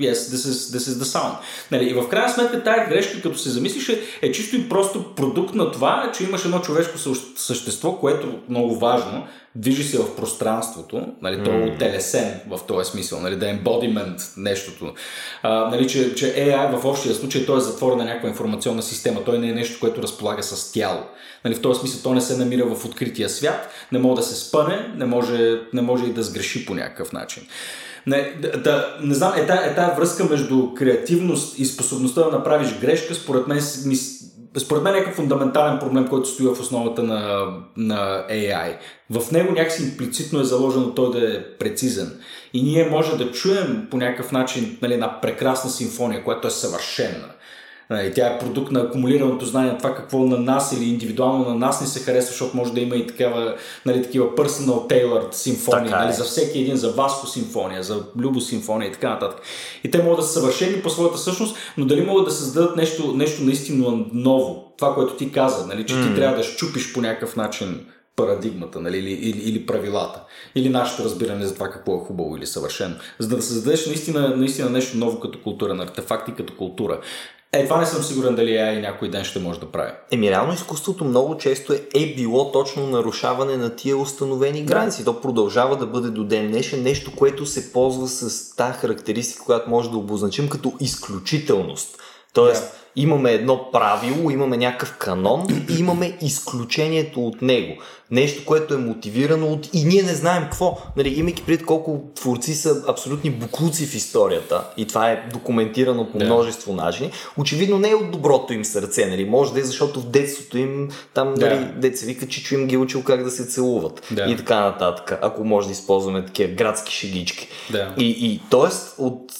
yes, this is, this is the sound. Нали, и в крайна сметка тая грешка, като се замислиш, е, е чисто и просто продукт на това, че имаш едно човешко съ- същество, което е много важно, движи се в пространството, нали, то е отелесен в този смисъл, нали, да е embodiment нещото. А, нали, че, че AI в общия случай той е затворен на някаква информационна система, той не е нещо, което разполага с тяло. Нали, в този смисъл той не се намира в открития свят, не може да се спъне, не може, не може и да сгреши по някакъв начин. Не, да, не знам, е тая, е тая връзка между креативност и способността да направиш грешка, според мен, според мен е някакъв фундаментален проблем, който стои в основата на, на AI. В него някакси имплицитно е заложено той да е прецизен. И ние може да чуем по някакъв начин нали, една прекрасна симфония, която е съвършена. Нали, тя е продукт на акумулираното знание, това какво на нас или индивидуално на нас не се харесва, защото може да има и такава, нали, такива personal tailored симфонии, нали, е. за всеки един, за Васко симфония, за Любо симфония и така нататък. И те могат да са съвършени по своята същност, но дали могат да създадат нещо, нещо наистина ново, това, което ти каза, нали, че ти трябва да щупиш по някакъв начин парадигмата нали, или, или, или правилата, или нашето разбиране за това какво е хубаво или съвършено, за да създадеш наистина, наистина нещо ново като културен артефакт и като култура. Е, това не съм сигурен дали AI някой ден ще може да прави. Еми, реално изкуството много често е, е било точно нарушаване на тия установени граници. То продължава да бъде до ден днешен нещо, което се ползва с тази характеристика, която може да обозначим като изключителност. Тоест, Да. имаме едно правило, имаме някакъв канон и имаме изключението от него. Нещо, което е мотивирано от... И ние не знаем какво. Нали, имайки пред колко творци са абсолютни буклуци в историята и това е документирано по Да. множество начини, очевидно не е от доброто им сърце. Нали? Може да е защото в детството им там Да. нали, деца вика, Чичо им ги е учил как да се целуват Да. и така нататък. Ако може да използваме такива градски шегички. Да. И, и т.е. от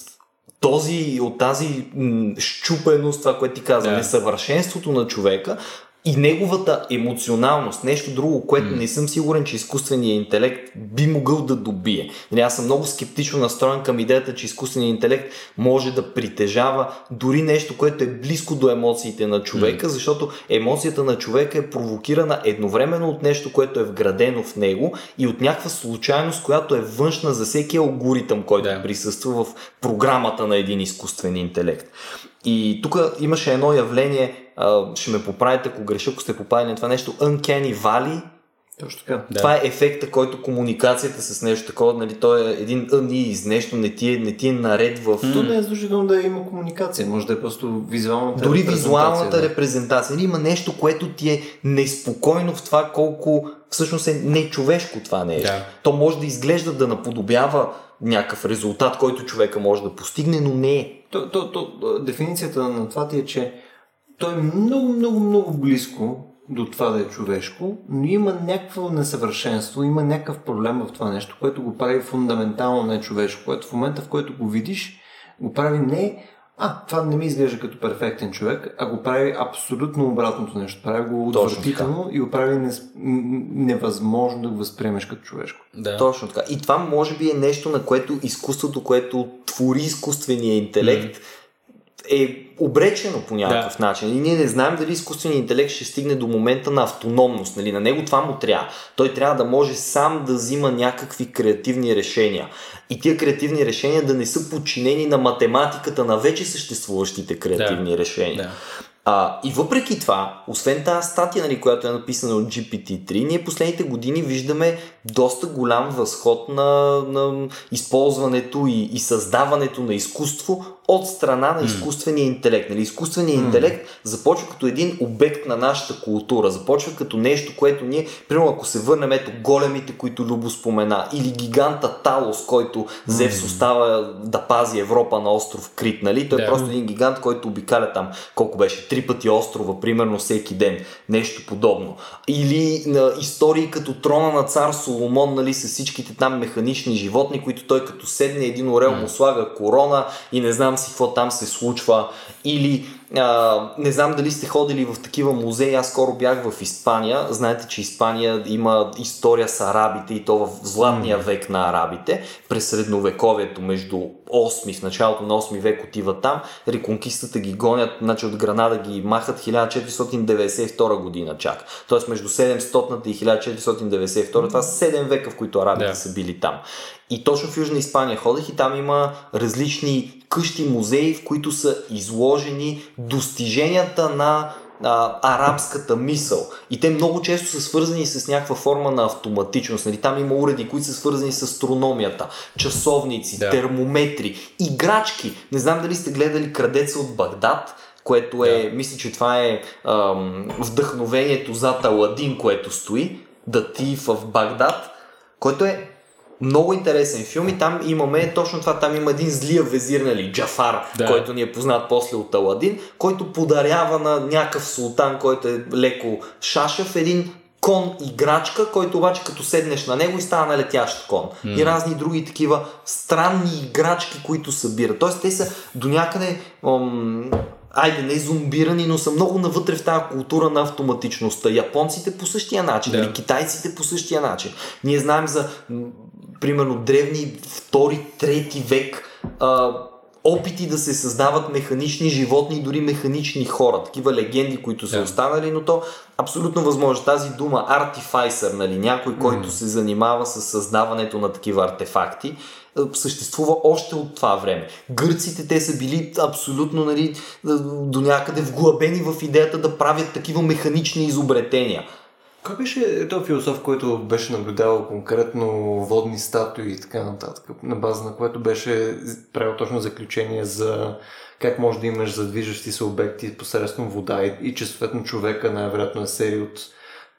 този, от тази м, щупеност, това, което ти каза, Да. несъвършенството на човека и неговата емоционалност, нещо друго, което не съм сигурен, че изкуственият интелект би могъл да добие. Нали, аз съм много скептично настроен към идеята, че изкуственият интелект може да притежава дори нещо, което е близко до емоциите на човека, защото емоцията на човека е провокирана едновременно от нещо, което е вградено в него и от някаква случайност, която е външна за всеки алгоритъм, който Да. присъства в програмата на един изкуствен интелект. И тук имаше едно явление, а, ще ме поправите, ако греша, ако сте попадали на това нещо, Uncanny Valley. Точно така. Да. Това е ефекта, който комуникацията с нещо такова, нали, той е един unease, нещо не ти е, не ти е наред в... То не е задължително да има комуникация, може да е просто визуалната Дори визуалната да. репрезентация. Нали, има нещо, което ти е неспокойно в това колко всъщност е нечовешко това нещо. Да. То може да изглежда да наподобява някакъв резултат, който човека може да постигне, но не е. То, то, то, дефиницията на това ти е, че той е много, много, много близко до това да е човешко, но има някакво несъвършенство, има някакъв проблем в това нещо, което го прави фундаментално не човешко, което в момента, в който го видиш, го прави не а, това не ми изглежда като перфектен човек, а го прави абсолютно обратното нещо. Прави го отвратително и го прави нес- н- невъзможно да го възприемеш като човешко. Да. Точно така. И това може би е нещо, на което изкуството, което твори изкуствения интелект, е обречено по някакъв Да. начин. И ние не знаем дали изкуственият интелект ще стигне до момента на автономност. Нали? На него това му трябва. Той трябва да може сам да взима някакви креативни решения. И тия креативни решения да не са подчинени на математиката на вече съществуващите креативни Да. решения. Да. А, и въпреки това, освен тази статия, нали, която е написана от GPT-3, ние последните години виждаме доста голям възход на, на използването и, и създаването на изкуство от страна на изкуствения интелект. Нали, изкуственият интелект започва като един обект на нашата култура, започва като нещо, което ние, примерно ако се върнем ето големите, които Любо спомена, или гиганта Талос, който Зевс остава да пази Европа на остров Крит, нали? Той Да. е просто един гигант, който обикаля там, колко беше, три пъти острова, примерно всеки ден, нещо подобно. Или на истории като трона на цар Соломон, нали, с всичките там механични животни, които той като седне един орел му слага корона и не знам си какво там се случва. Или а, не знам дали сте ходили в такива музеи, аз скоро бях в Испания. Знаете, че Испания има история с арабите и то в златния век на арабите, през средновековието, между 8 в началото на 8 век отива там, реконкистата ги гонят, значи от Гранада ги махат 1492 година чак. Тоест между 700 и 1492, това са 7 века, в които арабите Да. са били там. И точно в Южна Испания ходех и там има различни къщи, музеи, в които са изложени достиженията на а, арабската мисъл. И те много често са свързани с някаква форма на автоматичност. Нали? Там има уреди, които са свързани с астрономията, часовници, Да. термометри, играчки. Не знам дали сте гледали Крадеца от Багдад, което е, Да. мисля, че това е ам, вдъхновението зад Аладин, което стои, The Thief в Багдад, който е много интересен филм и там имаме точно това, там има един злия везир, нали, Джафар, Да. който ни е познат после от Аладин, който подарява на някакъв султан, който е леко шашев, един кон играчка, който обаче като седнеш на него и става на летящ кон. И разни други такива странни играчки, които събира. Тоест те са до някъде ам, айде не зомбирани, но са много навътре в тази култура на автоматичността. Японците по същия начин, Да. или китайците по същия начин. Ние знаем за, примерно, древни втори, трети век а, опити да се създават механични животни, дори механични хора. Такива легенди, които са Да. останали, но то абсолютно възможно. Тази дума артифайсър, нали, някой, който се занимава с създаването на такива артефакти, а, съществува още от това време. Гърците, те са били абсолютно нали, до някъде вглъбени в идеята да правят такива механични изобретения. Кой беше този философ, който беше наблюдавал конкретно водни статуи и така нататък, на база на което беше правил точно заключение за как може да имаш задвижащи се обекти посредством вода и, и че съответно човека най-вероятно е серия от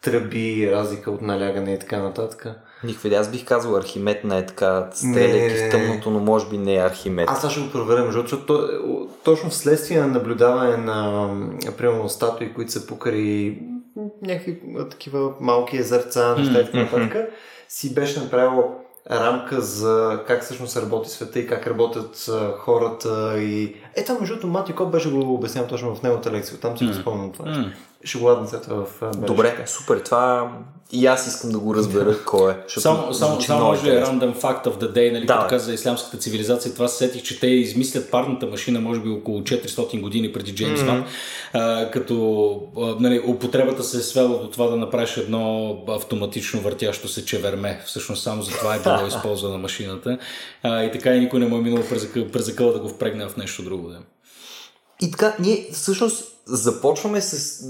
тръби, разлика от налягане и така нататък. Никаква идея. Аз бих казал Архимед не е така стреляйки в тъмното, но може би не е Архимед. Аз сега ще го проверя, между защото то- точно вследствие на наблюдаване на, примерно, статуи, които са покрай някакви такива малки езерца, неща и така нататък, си беше направил рамка за как всъщност работи света и как работят а, хората и... Е, там между другото Мати Коп беше го обяснявал точно в неговата лекция, там си го спомням това. М. Ще го ладна след това в а, бележките. Добре, супер. Това и аз искам да го разбера кой е. защото Само, само, само може интересно. random fact of the day, нали, Да, като каза за ислямската цивилизация, това се сетих, че те измислят парната машина, може би около 400 години преди Джеймс mm-hmm. Ван, а, като а, нали, употребата се е свела до това да направиш едно автоматично въртящо се чеверме. Всъщност само за това е било използвана машината. А, и така и никой не му е минал през, през да го впрегне в нещо друго. Да. И така, ние всъщност започваме с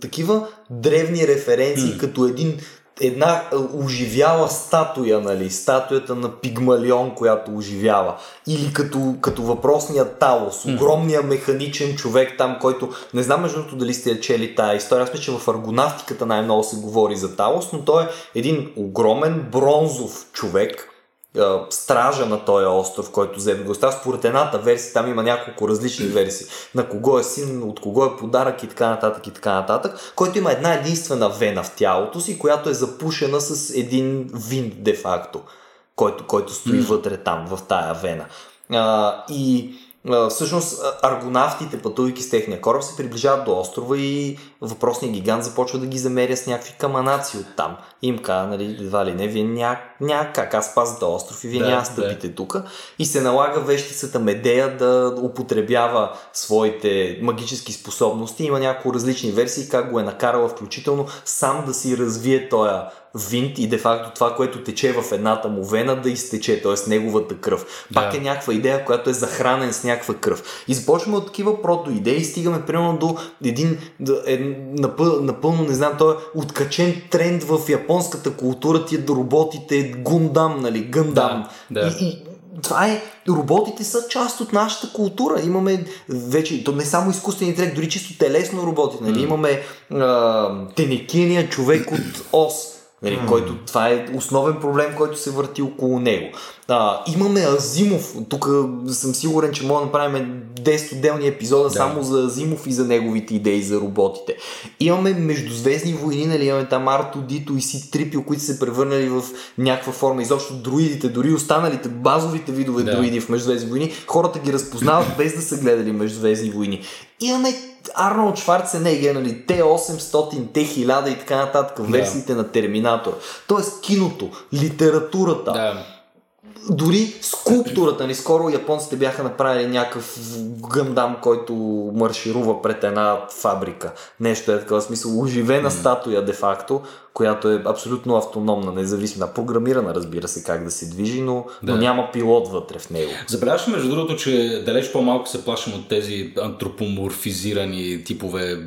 такива древни референции, mm. като един една а, оживяла статуя, нали, статуята на Пигмалион, която оживява. Или като, като въпросния Талос, огромния механичен човек там, който, не знам между другото дали сте я чели тая история, аз мисля, че в аргонавтиката най-много се говори за Талос, но той е един огромен бронзов човек, стража на този остров, който взе да го оставя. Според едната версия, там има няколко различни версии. На кого е син, от кого е подарък и така нататък и така нататък, който има една единствена вена в тялото си, която е запушена с един винт де-факто, който, който стои вътре там, в тая вена. А, и всъщност аргонавтите, пътувайки с техния кораб, се приближават до острова и въпросният гигант започва да ги замеря с някакви каманаци оттам. И им казва, нали, едва ли не, вие ня, няма как, аз пазя този остров и вие Да, няма да. стъпите тук. И се налага вещицата Медея да употребява своите магически способности. Има няколко различни версии, как го е накарала включително сам да си развие този винт и де-факто това, което тече в едната му вена да изтече, т.е. неговата кръв. Пак Да. е някаква идея, която е захранен с някаква кръв. И започваме от такива прото-идеи и стигаме примерно до един да, е, напъл, напълно, не знам, той е откачен тренд в японската култура, тия роботите, Гундам, нали, Гъндам. Да, да. И, и това е, роботите са част от нашата култура. Имаме вече, то не само изкуствен интелект, дори чисто телесно роботи. Нали? Имаме а, тенекиния човек от ОС. Нали, който, това е основен проблем, който се върти около него. А, имаме Азимов. Тук съм сигурен, че можем да направим 10 отделни епизода да. само за Азимов и за неговите идеи за роботите. Имаме междузвездни войни, нали, имаме там Арто, Дито и Си Трипио, които се превърнали в някаква форма. Изобщо друидите, дори останалите базовите видове да. друиди в междузвездни войни, хората ги разпознават без да са гледали междузвездни войни. Имаме Арнолд Шварценегер, нали, Т-800, Т-1000 и така нататък, версиите на Терминатор. Тоест киното, литературата, Да. дори скулптурата ни. Скоро японците бяха направили някакъв гъндам, който марширува пред една фабрика. Нещо е такова смисъл. Оживена статуя, де-факто, която е абсолютно автономна, независима. Програмирана, разбира се, как да се движи, но, Да. но няма пилот вътре в него. Забеляваш ли, между другото, че далеч по-малко се плашим от тези антропоморфизирани типове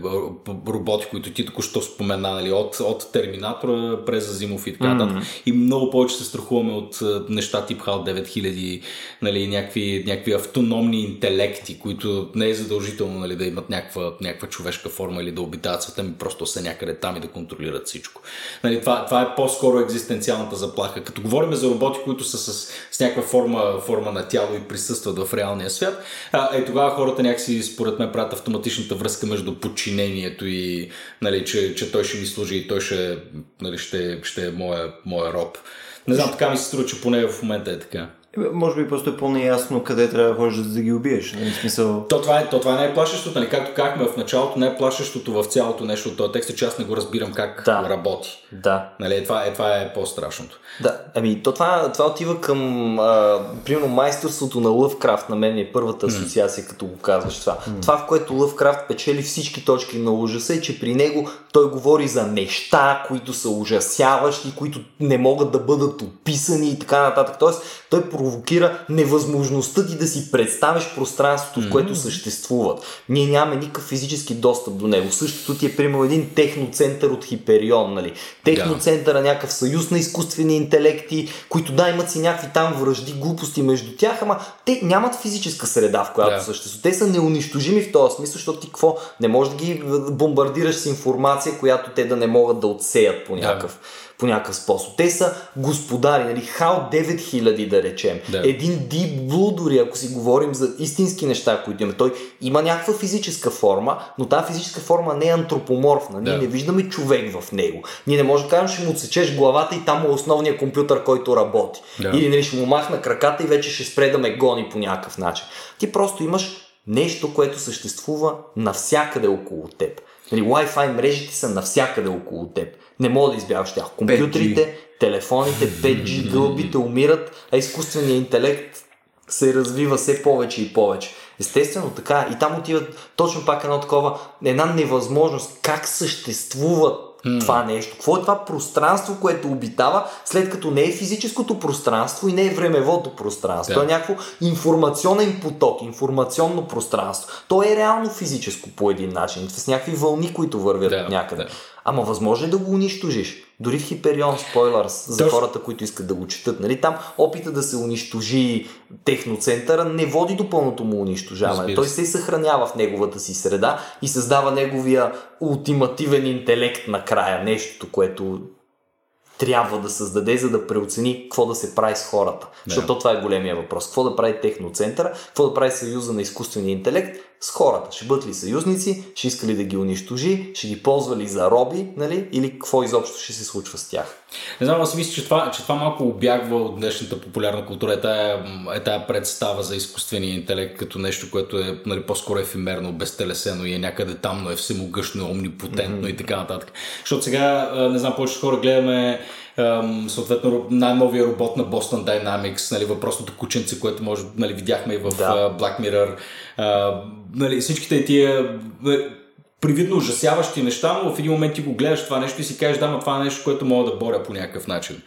роботи, които ти току-що спомена, нали, от, от Терминатора през Азимов и така нататък. И много повече се страхуваме от неща тип HAL 9000, нали, някакви, някакви автономни интелекти, които не е задължително нали, да имат някаква, някаква човешка форма или да обитават света, ми просто са някъде там и да контролират всичко. Нали, това, това е по-скоро екзистенциалната заплаха. Като говорим за роботи, които са с, с някаква форма, форма на тяло и присъстват в реалния свят, а, е тогава хората някакси, според мен, правят автоматичната връзка между подчинението и нали, че, че той ще ми служи и той ще, нали, ще, ще е моя, моя роб. Не знам, така ми се струва, че поне в момента е така. Може би просто е по-неясно къде трябва да ходиш да ги убиеш. Нали? Смисъл... То това, е, то това е най-плашещото, нали? както казахме в началото, най-плашещото в цялото нещо от този текст е, че аз не го разбирам как да. работи. Да. Нали? Това, е, това е по-страшното. Да, ами то това, това отива към, а, примерно, майсторството на Лъвкрафт, на мен е първата асоциация, mm. като го казваш това. Mm. Това, в което Лъвкрафт печели всички точки на ужаса е, че при него той говори за неща, които са ужасяващи, които не могат да бъдат описани и така нататък. Тоест, той провокира невъзможността ти да си представиш пространството, в което съществуват. Ние нямаме никакъв физически достъп до него. Същото ти е, примерно, един техноцентър от Хиперион, нали? Техноцентъра, някакъв съюз на изкуствени интелекти, които да имат си някакви там връжди, глупости между тях, ама те нямат физическа среда, в която да. съществуват. Те са неунищожими в този смисъл, защото ти какво? Не можеш да ги бомбардираш с информация, която те да не могат да отсеят по някакъв. Да по някакъв способ. Те са господари, нали, HAL 9000 да речем. Да. Един Deep Blue дори, ако си говорим за истински неща, които имаме. Той има някаква физическа форма, но тази физическа форма не е антропоморфна. Ние да. не виждаме човек в него. Ние не можем да кажем, ще му отсечеш главата и там е основният компютър, който работи. Да. Или нали, ще му махна краката и вече ще спре да ме гони по някакъв начин. Ти просто имаш нещо, което съществува навсякъде около теб. Нали, Wi-Fi мрежите са навсякъде около теб. Не мога да избягаш тях. Компютрите, 5G. телефоните, 5G, гълбите умират, а изкуственият интелект се развива все повече и повече. Естествено така. И там отиват точно пак едно такова, една невъзможност как съществуват Hmm. Това нещо. Какво е това пространство, което обитава, след като не е физическото пространство и не е времевото пространство. Yeah. То е някакво информационен поток, информационно пространство. То е реално физическо по един начин, с някакви вълни, които вървят yeah. някъде. Yeah. Ама възможно е да го унищожиш. Дори в Хиперион, спойлърс, за Точно. хората, които искат да го четат. Нали? Там опита да се унищожи техноцентъра не води до пълното му унищожаване. Той се съхранява в неговата си среда и създава неговия ултимативен интелект накрая. Нещото, което трябва да създаде, за да преоцени какво да се прави с хората. Да. Защото това е големия въпрос. Какво да прави техноцентъра, какво да прави съюза на изкуствения интелект с хората. Ще бъдат ли съюзници, ще иска ли да ги унищожи, ще ги ползва ли за роби, нали? или какво изобщо ще се случва с тях. Не знам, аз мисля, че това, че това малко обягва от днешната популярна култура. Е тая, е тая представа за изкуствения интелект като нещо, което е нали, по-скоро ефимерно, безтелесено и е някъде там, но е всемогъщно, омнипотентно mm-hmm. и така нататък. Защото сега, не знам, повече хора гледаме съответно най-новия робот на Boston Dynamics, нали, въпросното кученце, което може, нали, видяхме и в да. Black Mirror. нали, всичките тия привидно ужасяващи неща, но в един момент ти го гледаш това нещо и си кажеш, да, но това е нещо, което мога да боря по някакъв начин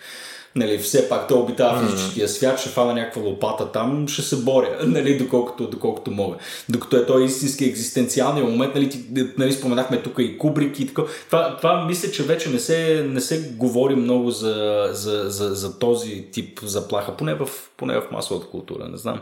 нали, все пак той обитава физическия свят, ще фана някаква лопата там, ще се боря, нали, доколкото, доколкото мога. Докато е той истински екзистенциалния момент, нали, ти, нали споменахме тук и Кубрик и така. Това, това мисля, че вече не се, не се говори много за, за, за, за този тип заплаха, поне в, поне в масовата култура, не знам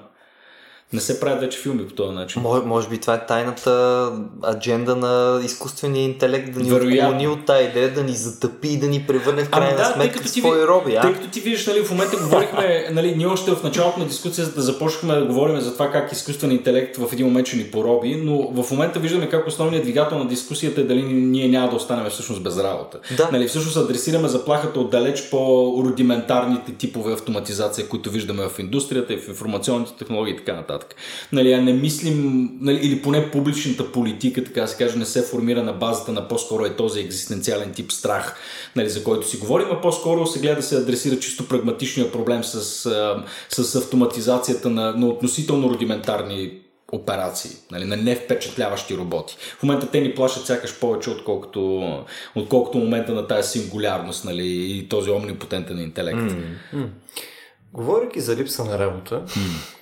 не се правят вече филми по този начин. Може, може би това е тайната адженда на изкуствения интелект, да ни отклони от тази идея, да ни затъпи и да ни превърне в ами крайна да, сметка в свои роби. А? Тъй като ти виждаш, нали, в момента говорихме, нали, ние още в началото на дискусията да започнахме да говорим за това как изкуственият интелект в един момент ще ни пороби, но в момента виждаме как основният двигател на дискусията е дали ние няма да останем всъщност без работа. Да. Нали, всъщност адресираме заплахата от далеч по-рудиментарните типове автоматизация, които виждаме в индустрията и в информационните технологии и така нататък нататък. Нали, а не мислим, нали, или поне публичната политика, така да се каже, не се формира на базата на по-скоро е този екзистенциален тип страх, нали, за който си говорим, а по-скоро се гледа да се адресира чисто прагматичния проблем с, с автоматизацията на, на относително рудиментарни операции, нали, на невпечатляващи роботи. В момента те ни плашат сякаш повече, отколкото, отколкото момента на тази сингулярност нали, и този омнипотентен интелект. Mm-hmm. Говорейки за липса на работа, mm.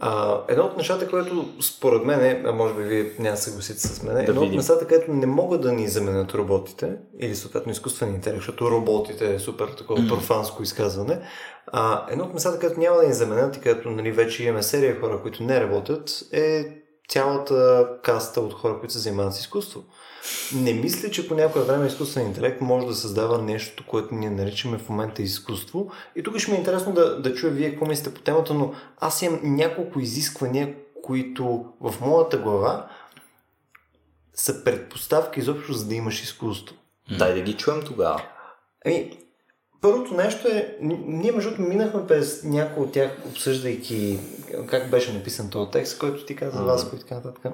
А, едно от нещата, което според мен е, а може би вие няма да съгласите с мен, да едно видим. от нещата, където не могат да ни заменят роботите, или съответно изкуствени интелект, защото роботите е супер такова mm. профанско изказване, а, едно от нещата, където няма да ни заменят и където нали, вече имаме серия хора, които не работят, е цялата каста от хора, които се занимават с изкуство. Не мисля, че по някое време изкуствен интелект може да създава нещо, което ние наричаме в момента изкуство. И тук ще ми е интересно да, да чуя вие какво мислите по темата, но аз имам няколко изисквания, които в моята глава са предпоставки изобщо за да имаш изкуство. Дай да ги чуем тогава. Ами, първото нещо е, ние между другото минахме през някои от тях, обсъждайки как беше написан този текст, който ти каза за вас, и така нататък.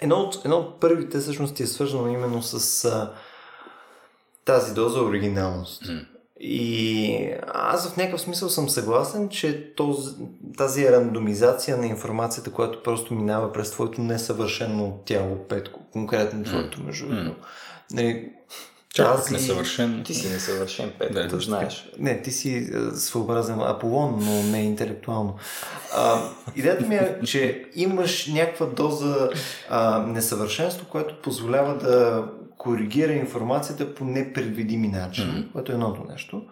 Едно от, едно от първите всъщност е свързано именно с а, тази доза оригиналност. Mm. И аз в някакъв смисъл съм съгласен, че този, тази рандомизация на информацията, която просто минава през твоето несъвършено тяло, петко, конкретно твоето, между. Mm. Нали, Чак тази... несъвършен. Ти си несъвършен, Петко, да, да знаеш. Не, ти си своеобразен Аполон, но не интелектуално. А, идеята ми е, че имаш някаква доза а, несъвършенство, което позволява да коригира информацията по непредвидими начини, mm-hmm. което е едното нещо.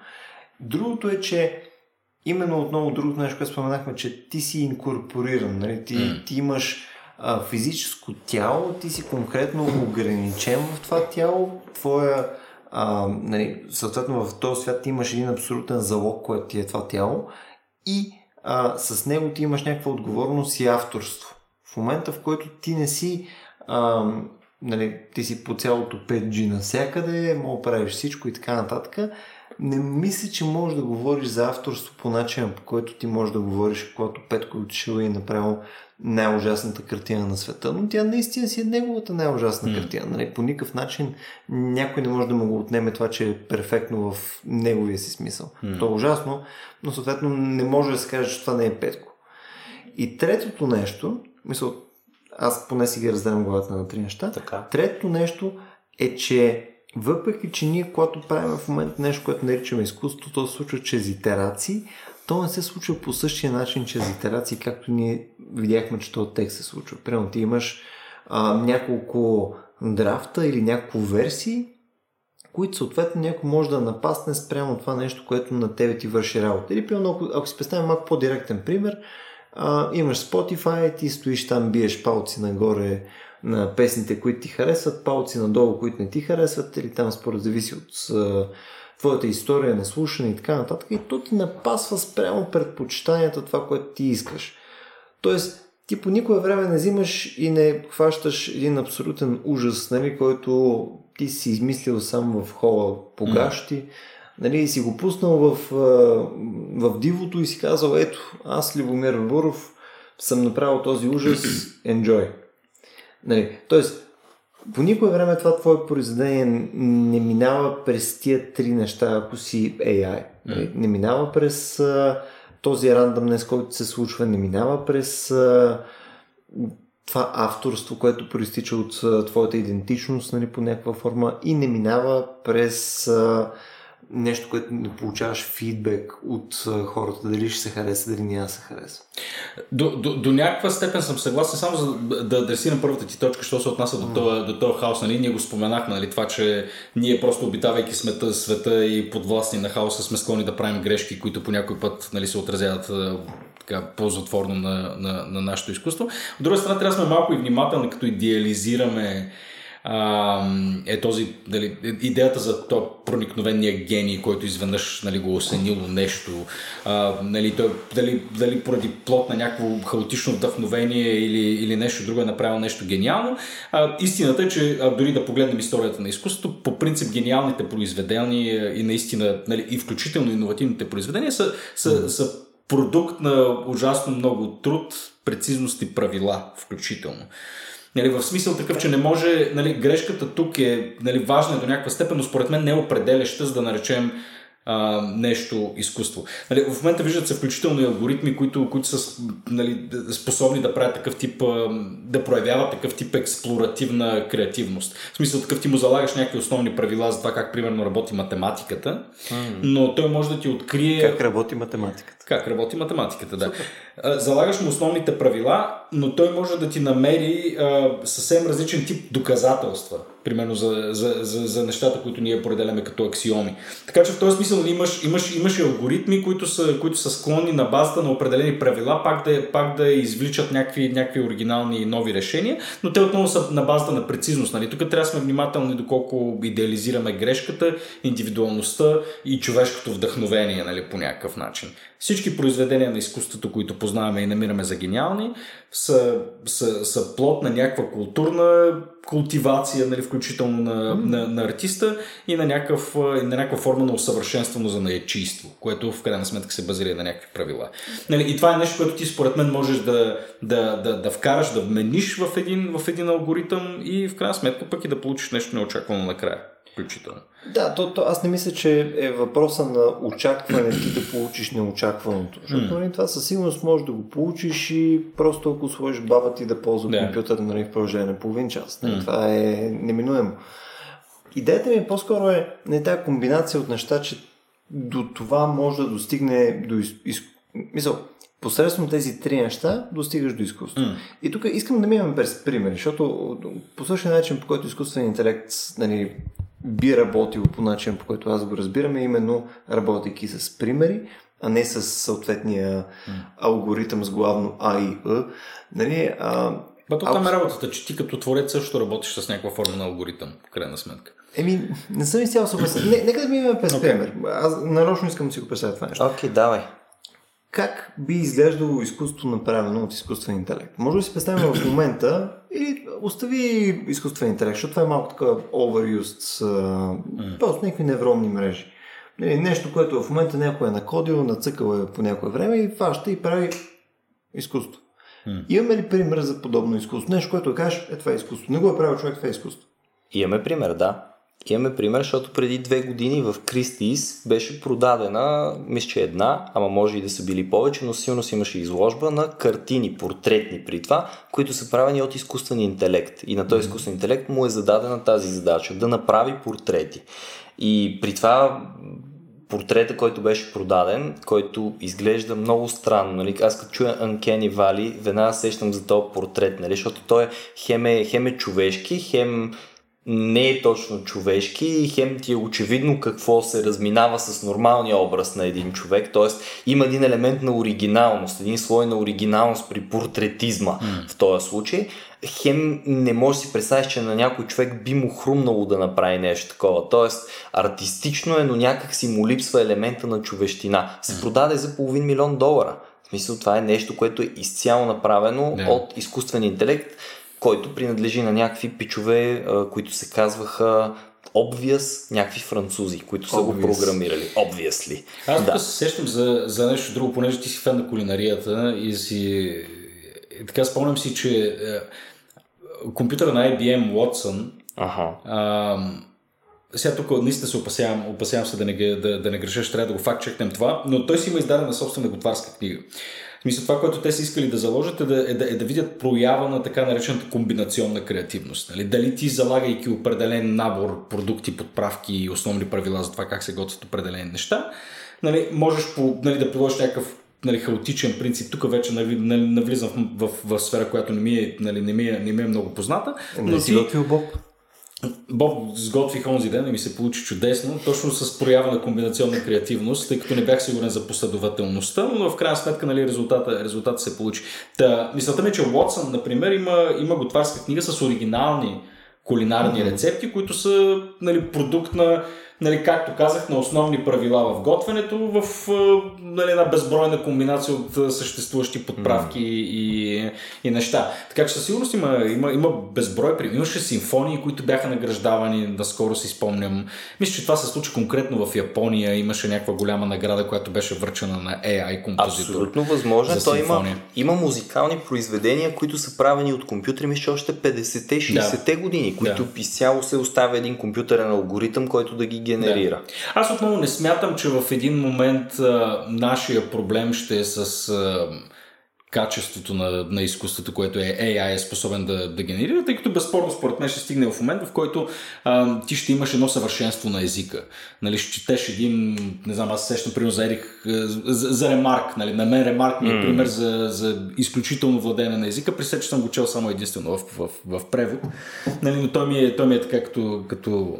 Другото е, че именно отново другото нещо, което споменахме, че ти си инкорпориран, нали? ти, mm-hmm. ти имаш а, физическо тяло, ти си конкретно ограничен в това тяло, твоя а, нали, съответно в този свят ти имаш един абсолютен залог, което ти е това тяло и а, с него ти имаш някаква отговорност и авторство. В момента, в който ти не си а, нали, ти си по цялото 5G навсякъде, мога правиш всичко и така нататък, не мисля, че можеш да говориш за авторство по начина, по който ти можеш да говориш, когато Петко е отишъл и е направил най-ужасната картина на света, но тя наистина си е неговата най-ужасна mm. картина. Нали? По никакъв начин някой не може да му го отнеме това, че е перфектно в неговия си смисъл. Mm. То е ужасно, но съответно не може да се каже, че това не е Петко. И третото нещо, мисъл, аз поне си ги разделям главата на три неща. Така. Третото нещо е, че въпреки, че ние, когато правим в момента нещо, което наричаме изкуство, то се случва чрез итерации, то не се случва по същия начин чрез итерации, както ние видяхме, че този текст се случва. Примерно ти имаш а, няколко драфта или няколко версии, които съответно някой може да напасне спрямо това нещо, което на тебе ти върши работа. Или примерно, ако, ако си представим малко по-директен пример, а, имаш Spotify, ти стоиш там, биеш палци нагоре на песните, които ти харесват, палци надолу, които не ти харесват, или там според зависи от твоята история на слушане и така нататък. И то ти напасва спрямо предпочитанията това, което ти искаш. Тоест, ти по никое време не взимаш и не хващаш един абсолютен ужас, нали, който ти си измислил сам в хола по гащи, mm. нали, и си го пуснал в, в дивото и си казал, ето, аз Любомир Буров съм направил този ужас, enjoy. Нали, тоест, по никое време това твое произведение не минава през тия три неща, ако си AI. Mm. Не минава през а, този рандъмнес, който се случва, не минава през а, това авторство, което проистича от а, твоята идентичност нали, по някаква форма и не минава през а, нещо, което не получаваш фидбек от хората, дали ще се хареса, дали няма да се хареса. До, до, до някаква степен съм съгласен, само за да адресирам първата ти точка, що се отнася до, този, до този хаос. Нали? Ние го споменахме, нали? това, че ние просто обитавайки смета, света и подвластни на хаоса сме склонни да правим грешки, които по някой път нали, се отразяват така, по-затворно на, на, на нашето изкуство. От друга страна, трябва да сме малко и внимателни, като идеализираме а, е този, дали, идеята за то проникновения гений, който изведнъж нали, го осенило нещо, а, нали, той, дали, дали поради плод на някакво хаотично вдъхновение или, или нещо друго е направил нещо гениално. А, истината е, че а, дори да погледнем историята на изкуството, по принцип гениалните произведения и наистина, нали, и включително иновативните произведения са, са, са продукт на ужасно много труд, прецизност и правила включително. Нали, в смисъл такъв, че не може, нали, грешката тук е нали, важна до някаква степен, но според мен не е определяща, за да наречем а, нещо изкуство. Нали, в момента виждат се включително и алгоритми, които, които са нали, способни да правят такъв тип, да проявяват такъв тип експлоративна креативност. В смисъл такъв ти му залагаш някакви основни правила за това как примерно работи математиката, mm. но той може да ти открие... Как работи математиката. Как работи математиката, да. Супер. Залагаш му основните правила, но той може да ти намери а, съвсем различен тип доказателства примерно за, за, за, за нещата, които ние определяме като аксиоми. Така че в този смисъл имаш, имаш, имаш и алгоритми, които са, които са склонни на базата на определени правила, пак да, пак да извличат някакви, някакви оригинални нови решения, но те отново са на базата на прецизност. Нали? Тук трябва да сме внимателни доколко идеализираме грешката, индивидуалността и човешкото вдъхновение нали, по някакъв начин. Всички произведения на изкуството, които познаваме и намираме за гениални, са, са, са плод на някаква културна култивация, нали, включително на, mm. на, на артиста и на, някакъв, на някаква форма на усъвършенствано за наечийство, което в крайна сметка се базира на някакви правила. Нали, и това е нещо, което ти според мен можеш да, да, да, да вкараш, да вмениш в един, в един алгоритъм и в крайна сметка пък и да получиш нещо неочаквано накрая включително. Да, то, то, аз не мисля, че е въпроса на очакване ти да получиш неочакваното. Защото mm. това със сигурност можеш да го получиш и просто ако сложиш баба ти да ползва yeah. компютър нали, в продължение на половин час. Mm. Това е неминуемо. Идеята ми по-скоро е не тази комбинация от неща, че до това може да достигне до из... из... Мисъл, посредством тези три неща достигаш до изкуство. Mm. И тук искам да минем през примери, защото по същия начин, по който изкуственият интелект нали, би работил по начин, по който аз го разбирам, е именно работейки с примери, а не с съответния алгоритъм с главно А и Е. Нали, а, Ба, то там е работата, че ти като творец също работиш с някаква форма на алгоритъм, в крайна сметка. Еми, не съм изцяло съгласен. Не, нека да минем през okay. пример. Аз нарочно искам да си го представя това нещо. Окей, okay, давай. Как би изглеждало изкуство направено от изкуствен интелект? Може да си представим в момента и остави изкуствен интелект, защото това е малко така overused, mm. просто някакви невронни мрежи. Нещо, което в момента някой е накодил, нацъкал е по някое време и фаща и прави изкуство. Mm. Имаме ли пример за подобно изкуство? Нещо, което кажеш, е това е изкуство. Не го е правил човек, това е изкуство. Имаме пример, да. Имаме пример, защото преди две години в Кристис беше продадена, мисля, че една, ама може и да са били повече, но силно си имаше изложба на картини, портретни при това, които са правени от изкуствен интелект. И на този изкуствен интелект му е зададена тази задача да направи портрети. И при това портрета, който беше продаден, който изглежда много странно. Нали? Аз като чуя Uncanny Valley, веднага сещам за този портрет, нали? защото той е хем, е хем е човешки, хем не е точно човешки и хем ти е очевидно какво се разминава с нормалния образ на един човек, т.е. има един елемент на оригиналност, един слой на оригиналност при портретизма mm. в този случай. Хем не може да си представиш, че на някой човек би му хрумнало да направи нещо такова. Тоест, артистично е, но някак си му липсва елемента на човещина. Се продаде за половин милион долара. В смисъл, това е нещо, което е изцяло направено yeah. от изкуствен интелект който принадлежи на някакви пичове, които се казваха Obvious, някакви французи, които са Obvious. го програмирали. Obviously. Аз да. се сещам за, за нещо друго, понеже ти си фен на кулинарията и си... И така спомням си, че е, компютъра на IBM Watson ага. а, сега тук наистина се опасявам, опасявам се да не, да, да не греша, ще трябва да го факт чекнем това, но той си има издадена собствена готварска книга. Мисля, това, което те са искали да заложат е да, е да, е да видят проява на така наречената комбинационна креативност. Нали? Дали ти залагайки определен набор продукти, подправки и основни правила за това как се готвят определени неща, нали, можеш по, нали, да приложиш някакъв нали, хаотичен принцип. Тук вече нали, навлизам в, в, в сфера, която не ми е, нали, не ми е, не ми е много позната. Но не си готвил Боб? Боб сготвих онзи ден и ми се получи чудесно, точно с проява на комбинационна креативност, тъй като не бях сигурен за последователността, но в крайна сметка нали, резултата, резултата се получи. Та, мисълта ми е, че Уотсън, например, има, има готварска книга с оригинални кулинарни рецепти, които са нали, продукт на нали, както казах, на основни правила в готвенето, в нали, една безбройна комбинация от съществуващи подправки mm. и, и неща. Така че със сигурност има, има, има безброй примери. Имаше симфонии, които бяха награждавани, наскоро си спомням. Мисля, че това се случи конкретно в Япония. Имаше някаква голяма награда, която беше връчена на AI композитор. Абсолютно възможно. Той има, има музикални произведения, които са правени от компютри, мисля, още 50-те, 60-те да. години, които да. изцяло се оставя един компютърен алгоритъм, който да ги генерира. Да. Аз отново не смятам, че в един момент а, нашия проблем ще е с а, качеството на, на изкуството, което е AI е способен да, да генерира, тъй като безспорно според мен ще стигне в момент, в който а, ти ще имаш едно съвършенство на езика. Нали, ще четеш един, не знам, аз сещам пример за Ерих, за, за Ремарк. Нали, на мен Ремарк ми е пример за, за изключително владеене на езика, при че съм го чел само единствено в, в, в, в превод. Нали, но той ми е, той ми е така като, като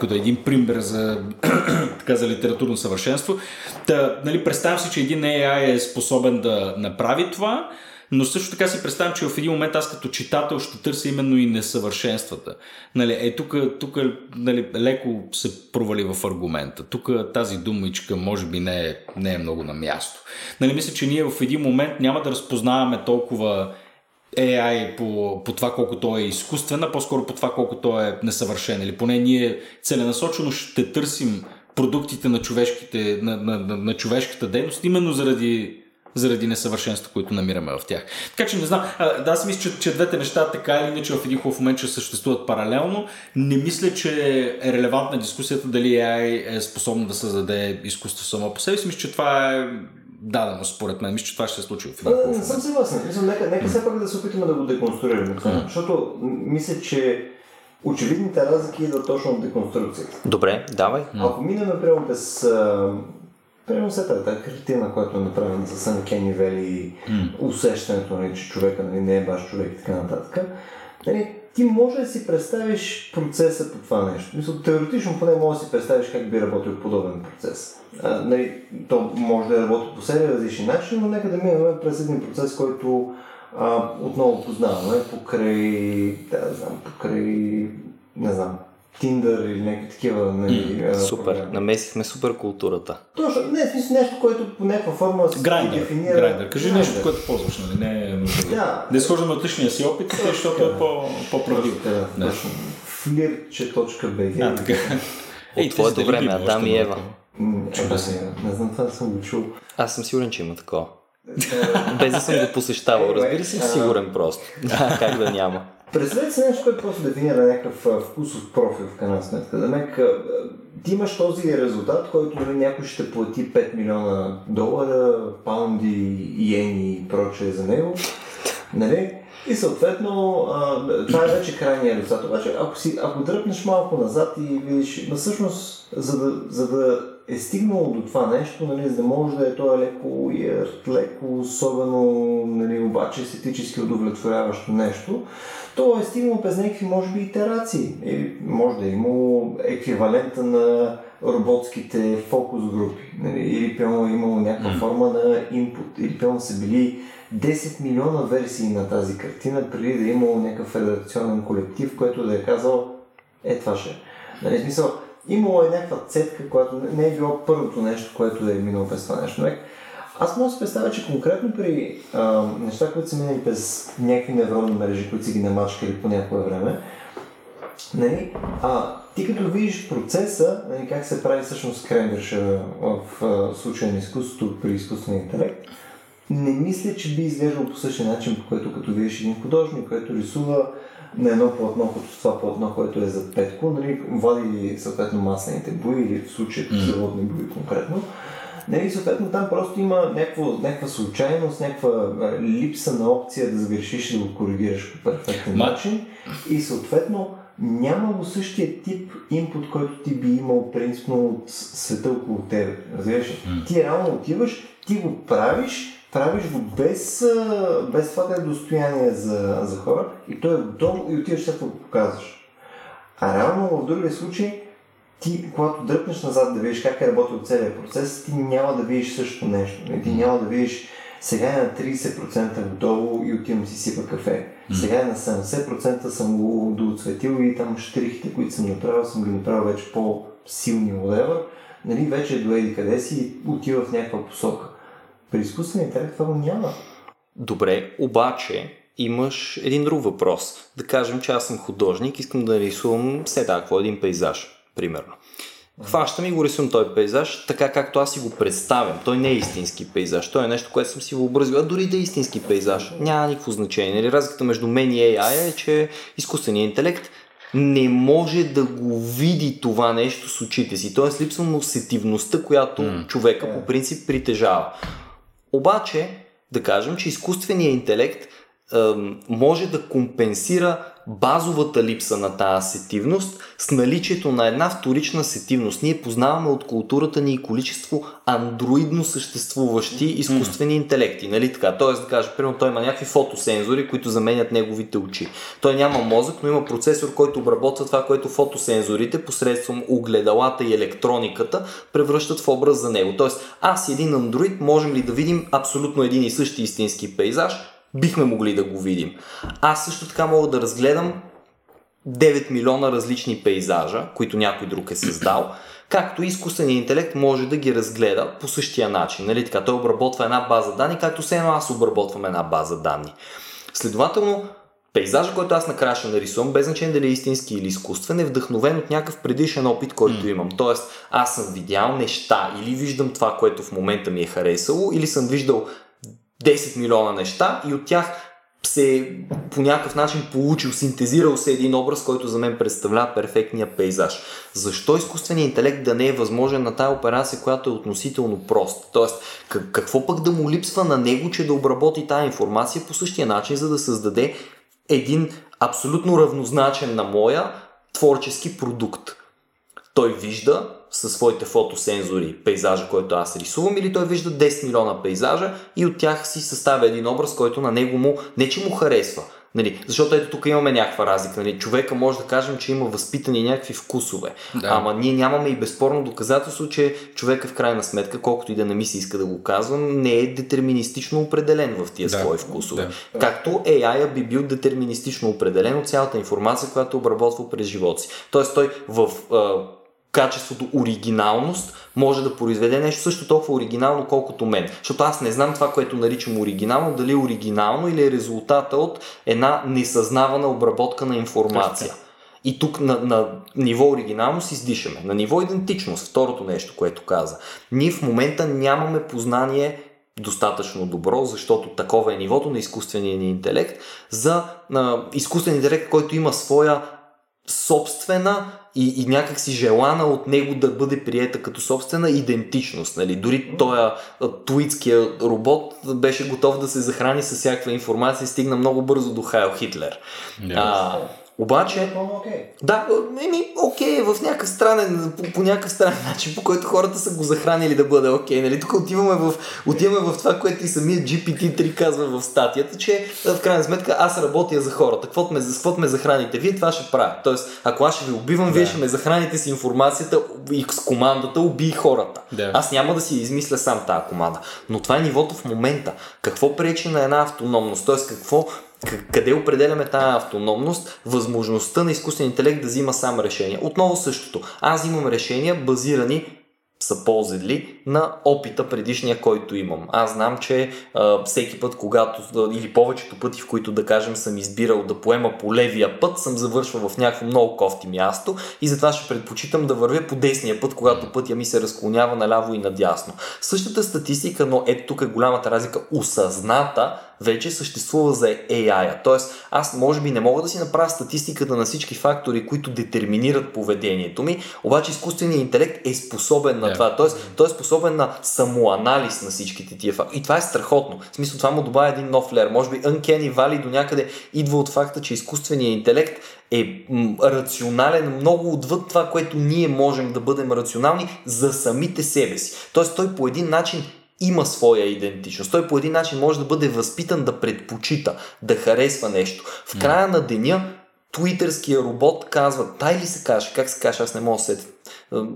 като един пример за, така, за литературно съвършенство. Та, нали, представям си, че един AI е способен да направи това, но също така си представям, че в един момент аз като читател ще търся именно и несъвършенствата. Нали, е, тук, тук нали, леко се провали в аргумента. Тук тази думичка може би не е, не е много на място. Нали, мисля, че ние в един момент няма да разпознаваме толкова AI по, по това колко той е изкуствен, по-скоро по това колко той е несъвършен. Или поне ние целенасочено ще търсим продуктите на, човешките, на, на, на, на човешката дейност, именно заради заради несъвършенство, които намираме в тях. Така че не знам, да, аз мисля, че, че двете неща така или иначе в един хубав момент ще съществуват паралелно. Не мисля, че е релевантна дискусията дали AI е способно да създаде изкуство само по себе си. Мисля, че това е дадено според мен. Мисля, че това ще се случи в един Не съм съгласен. Мисля, нека, нека все пак да се опитаме да го деконструираме. Mm. Защото мисля, че очевидните разлики идват точно от деконструкцията. Добре, давай. Ако минем, например, без Примерно след тази картина, която е направена за Uncanny Вели, mm. усещането, нали, че човека нали, не е баш човек и така нататък, нали, ти може да си представиш процеса по това нещо. Мисля, теоретично поне може да си представиш как би работил подобен процес. А, нали, то може да работи по себе различни начини, но нека да минем през един процес, който а, отново познаваме покрай, да, знам, покрай, не знам, Тиндър или някакви такива. Нали, mm, супер, програми. намесихме супер културата. Точно, не, в смисъл нещо, което по някаква форма се дефинира. Грайдър, кажи Grindr. нещо, което ползваш, нали? Не, е да. да изхождаме от личния си опит, точно, защото е по, по-правдиво. Да, точно. Флирче.bg. А, така. От твоето време, Адам и Ева. Не знам, това съм го чул. Аз съм сигурен, че има такова. Без да съм го посещавал, разбира се, сигурен просто. Да, как да няма. Представете си нещо, което просто дефинира някакъв вкусов профил в крайна сметка. Да мек, ти имаш този резултат, който нали, някой ще плати 5 милиона долара, паунди, иени и прочее за него. Нали? И съответно, а, това е вече крайния резултат. Обаче, ако, си, ако дръпнеш малко назад и видиш, но всъщност, за да, за да е стигнало до това нещо, нали, за да може да е то е леко леко, особено, нали, обаче естетически удовлетворяващо нещо, то е стигнало през някакви, може би, итерации. Или може да е имало еквивалента на роботските фокус групи. Нали? Или пълно е имало някаква форма на инпут. Или пълно са били 10 милиона версии на тази картина, преди да е имало някакъв редакционен колектив, който да е казал, е това ще. Нали, смисъл, имало е някаква цетка, която не е било първото нещо, което е минало през това нещо. Аз мога да си представя, че конкретно при а, неща, които са минали през някакви невронни мрежи, които си ги намачкали по някое време, нали, а, ти като видиш процеса, нали, как се прави всъщност кренвирша в а, случая на изкуството при изкуствения интелект, не мисля, че би изглеждал по същия начин, по който като видиш един художник, който рисува на едно платно, като това платно, което е за петко, нали, вади съответно маслените бои или в случая mm. бои конкретно, Нали, съответно там просто има някаква, някаква случайност, някаква липса на опция да сгрешиш и да го коригираш по перфектен начин и съответно няма го същия тип инпут, който ти би имал принципно от света около тебе. Разбираш? Mm. Ти реално отиваш, ти го правиш, правиш го без, без това да е достояние за, за хора и той е готово и отиваш след го показваш. А реално в другия случай ти, когато дръпнеш назад да видиш как е работил целият процес, ти няма да видиш същото нещо. Ти няма да видиш сега е на 30% готово и отивам си сипа кафе. Сега е на 70% съм го доцветил и там штрихите, които съм направил, съм ги направил вече по-силни whatever. Нали, вече е до еди къде си и отива в някаква посока. При изкуствения интелект това няма. Добре, обаче имаш един друг въпрос. Да кажем, че аз съм художник, искам да рисувам все такво един пейзаж примерно. Хващам и го рисувам този пейзаж, така както аз си го представям. Той не е истински пейзаж, той е нещо, което съм си въобразил. А дори да е истински пейзаж, няма никакво значение. Нали? Разликата между мен и AI е, че изкуственият интелект не може да го види това нещо с очите си. Тоест липсва му сетивността, която mm. човека по принцип притежава. Обаче, да кажем, че изкуственият интелект може да компенсира базовата липса на тази сетивност с наличието на една вторична сетивност. Ние познаваме от културата ни количество андроидно съществуващи изкуствени интелекти, нали така? Тоест да кажа, примерно той има някакви фотосензори, които заменят неговите очи. Той няма мозък, но има процесор, който обработва това, което фотосензорите посредством огледалата и електрониката превръщат в образ за него. Тоест аз един андроид можем ли да видим абсолютно един и същи истински пейзаж, бихме могли да го видим. Аз също така мога да разгледам 9 милиона различни пейзажа, които някой друг е създал, както изкуственият интелект може да ги разгледа по същия начин. Нали? Така, той обработва една база данни, както все едно аз обработвам една база данни. Следователно, пейзажа, който аз накрая ще нарисувам, без значение дали е истински или изкуствен, е вдъхновен от някакъв предишен опит, който mm. имам. Тоест, аз съм видял неща или виждам това, което в момента ми е харесало, или съм виждал 10 милиона неща и от тях се по някакъв начин получил, синтезирал се един образ, който за мен представлява перфектния пейзаж. Защо изкуственият интелект да не е възможен на тази операция, която е относително проста? Тоест, какво пък да му липсва на него, че да обработи тази информация по същия начин, за да създаде един абсолютно равнозначен на моя творчески продукт. Той вижда със своите фотосензори пейзажа, който аз рисувам, или той вижда 10 милиона пейзажа и от тях си съставя един образ, който на него му не че му харесва, Нали, защото ето тук имаме някаква разлика. Нали, човека може да кажем, че има възпитани някакви вкусове. Да. Ама ние нямаме и безспорно доказателство, че човека в крайна сметка, колкото и да не ми се иска да го казвам, не е детерминистично определен в тия да. свои вкусове. Да. Както AI би бил детерминистично определен от цялата информация, която обработва през живота си. Тоест той в качеството оригиналност може да произведе нещо също толкова оригинално, колкото мен. Защото аз не знам това, което наричам оригинално, дали е оригинално или е резултата от една несъзнавана обработка на информация. И тук на, на ниво оригиналност издишаме. На ниво идентичност, второто нещо, което каза. Ние в момента нямаме познание достатъчно добро, защото такова е нивото на изкуствения ни интелект, за на изкуствен интелект, който има своя собствена и, и някак си желана от него да бъде приета като собствена идентичност. Нали? Дори този туитския робот беше готов да се захрани с всякаква информация и стигна много бързо до Хайл Хитлер. Yes. А, обаче, okay. да, еми, окей, okay, в някакъв странен, по, по някакъв странен начин, по който хората са го захранили да бъде окей. Okay, нали? Тук отиваме в, отиваме в това, което и самият GPT-3 казва в статията, че в крайна сметка аз работя за хората. Каквото ме, каквото ме захраните вие, това ще правя. Тоест, ако аз ще ви убивам, да. вие ще ме захраните с информацията и с командата убий хората. Да. Аз няма да си измисля сам тази команда. Но това е нивото в момента. Какво пречи на една автономност? Тоест, какво къде определяме тази автономност, възможността на изкуствен интелект да взима сам решения. Отново същото. Аз имам решения базирани ли на опита предишния, който имам. Аз знам, че а, всеки път, когато, или повечето пъти, в които да кажем съм избирал да поема по левия път, съм завършвал в някакво много кофти място и затова ще предпочитам да вървя по десния път, когато пътя ми се разклонява наляво и надясно. Същата статистика, но ето тук е голямата разлика, осъзната вече съществува за AI. Тоест, аз може би не мога да си направя статистиката на всички фактори, които детерминират поведението ми, обаче изкуственият интелект е способен на yeah. това. Тоест, той е способен на самоанализ на всичките тия фактори. И това е страхотно. В смисъл, това му добавя един нов лер. Може би Uncanny Valley до някъде идва от факта, че изкуственият интелект е рационален много отвъд това, което ние можем да бъдем рационални за самите себе си. Тоест той по един начин има своя идентичност. Той по един начин може да бъде възпитан да предпочита, да харесва нещо. В края на деня твитърския робот казва, тай ли се каже, как се каже, аз не мога да се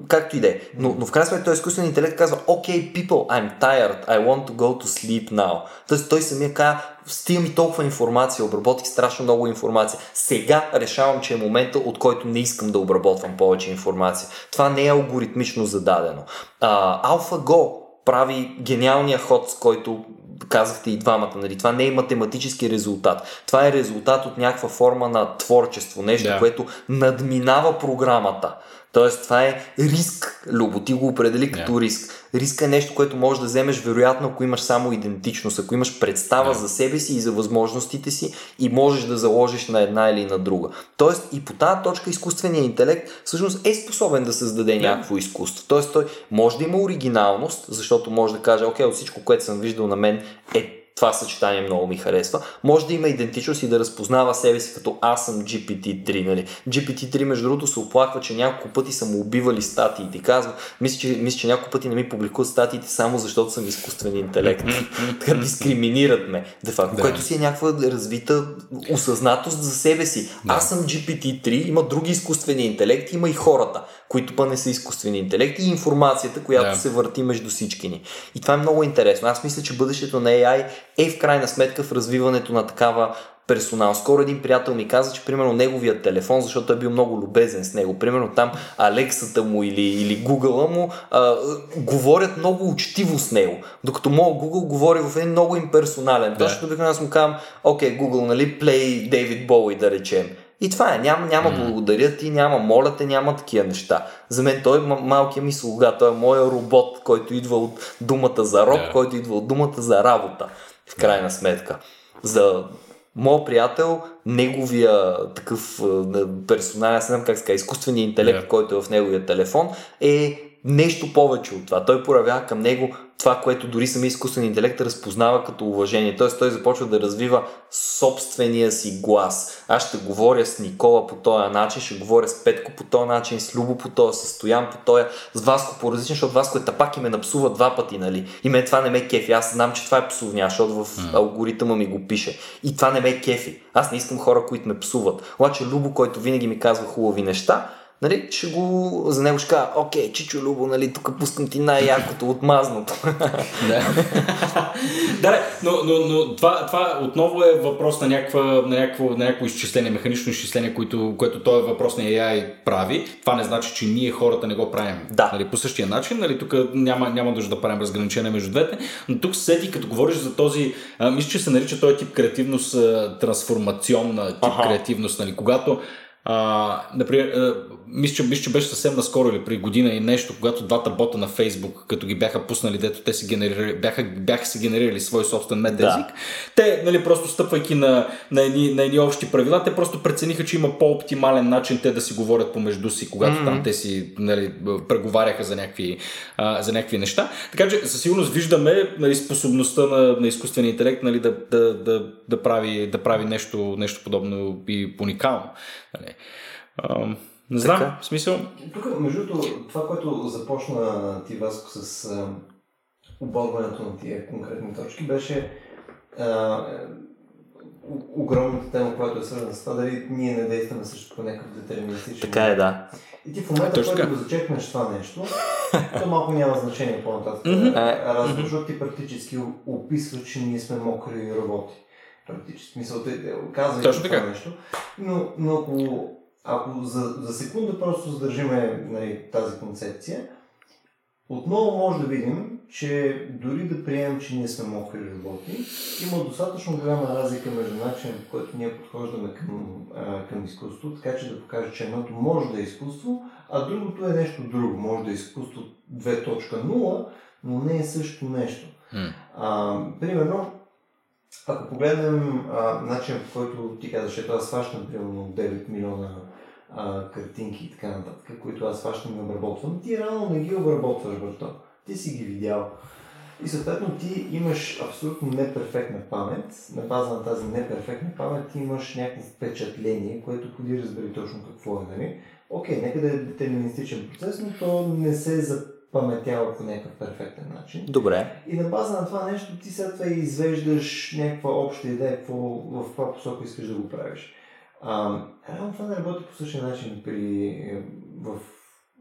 Както и да е. Но, но в крайна сметка той изкуствен интелект казва, okay, people, I'm tired, I want to go to sleep now. Тоест той самия казва, стига ми толкова информация, обработих страшно много информация. Сега решавам, че е момента, от който не искам да обработвам повече информация. Това не е алгоритмично зададено. AlphaGo прави гениалния ход, с който казахте и двамата. Нали? Това не е математически резултат. Това е резултат от някаква форма на творчество, нещо, yeah. което надминава програмата. Тоест, това е риск. Любо, ти го определи като yeah. риск. Риск е нещо, което можеш да вземеш, вероятно, ако имаш само идентичност, ако имаш представа yeah. за себе си и за възможностите си и можеш да заложиш на една или на друга. Тоест, и по тази точка изкуственият интелект всъщност е способен да създаде yeah. някакво изкуство. Тоест, той може да има оригиналност, защото може да каже, окей, от всичко, което съм виждал на мен е това съчетание много ми харесва. Може да има идентичност и да разпознава себе си като аз съм GPT-3. Нали? GPT-3, между другото, се оплаква, че няколко пъти са му убивали статиите. Казва, мисля, че, мисля, че няколко пъти не ми публикуват статиите само защото съм изкуствен интелект. така дискриминират ме, де факто, да. което си е някаква развита осъзнатост за себе си. Да. Аз съм GPT-3, има други изкуствени интелекти, има и хората, които па не са изкуствени интелекти и информацията, която да. се върти между всички ни. И това е много интересно. Аз мисля, че бъдещето на AI е в крайна сметка в развиването на такава персонал. Скоро един приятел ми каза, че примерно неговият телефон, защото той е бил много любезен с него, примерно там Алексата му или, или Google му а, говорят много учтиво с него, докато моят Google говори в един много имперсонален. Да. Точно обикновено аз му казвам, окей, Google, нали, play David Bowie да речем. И това е. Няма, няма mm. благодаря ти, няма моля те, няма такива неща. За мен той е малкият ми слуга, той е моя робот, който идва от думата за роб, yeah. който идва от думата за работа, в крайна сметка. За моят приятел, неговия такъв персонал, аз не знам как се казва, изкуственият интелект, yeah. който е в неговия телефон, е нещо повече от това. Той проявява към него това, което дори самия изкуствен интелект разпознава като уважение. Тоест той започва да развива собствения си глас. Аз ще говоря с Никола по този начин, ще говоря с Петко по този начин, с Любо по този, с Стоян по този, с Васко по различен, защото Васко е тапак и ме напсува два пъти, нали? И мен това не ме кефи. Аз знам, че това е псовня, защото в алгоритъма ми го пише. И това не ме кефи. Аз не искам хора, които ме псуват. Обаче Любо, който винаги ми казва хубави неща, нали, ще го, за него ще кажа, окей, Чичо Любо, нали, тук пускам ти най-якото от мазното. да, да но, но, но това, това отново е въпрос на, някаква, на, някакво, на някакво изчисление, механично изчисление, което, което този въпрос на AI прави. Това не значи, че ние хората не го правим. Да. Нали, по същия начин, нали, тук няма, няма нужда да правим разграничение между двете, но тук седи, като говориш за този, а, мисля, че се нарича този тип креативност, трансформационна тип ага. креативност, нали, когато а, например, мисля, че, мисля, че беше съвсем наскоро или при година и нещо, когато двата бота на Фейсбук, като ги бяха пуснали, дето те си генерирали, бяха, бяха си генерирали свой собствен мет да. те, нали, просто стъпвайки на, на, едни, на едни общи правила, те просто прецениха, че има по-оптимален начин те да си говорят помежду си, когато mm-hmm. там те си нали, преговаряха за някакви, а, за някакви неща. Така че със сигурност виждаме нали, способността на, на изкуствения интелект нали, да, да, да, да, прави, да прави нещо, нещо подобно и уникално. Нали. Не знам, така. в смисъл. Тук, между другото, това, което започна ти, Васко, с а, оборването на тия конкретни точки, беше а, огромната тема, която е свързана с това, дали ние не действаме също по някакъв детерминистичен. Така е, да. И ти в момента, в който го зачекнеш това нещо, то малко няма значение по-нататък. Mm-hmm. Разговор, защото ти практически описва, че ние сме мокри роботи. Практически. Мисъл, те казвай това нещо. Но, но ако ако за, за секунда просто задържиме нали, тази концепция, отново може да видим, че дори да приемем, че ние сме мокри роботи, има достатъчно голяма разлика между начинът, по който ние подхождаме към, а, към изкуство, така че да покаже, че едното може да е изкуство, а другото е нещо друго. Може да е изкуство 2.0, но не е също нещо. Mm. А, примерно, ако погледнем а, по който ти казваш, ето аз сващам примерно 9 милиона а, картинки и така нататък, които аз фащам и обработвам, ти реално не ги обработваш върто. Ти си ги видял. И съответно ти имаш абсолютно неперфектна памет. На база на тази неперфектна памет ти имаш някакво впечатление, което ходи разбери точно какво е. Нали? Окей, нека да е детерминистичен процес, но то не се запаметява по някакъв перфектен начин. Добре. И на база на това нещо ти след това извеждаш някаква обща идея какво, в каква посока искаш да го правиш. А, реално това не работи по същия начин при, е, в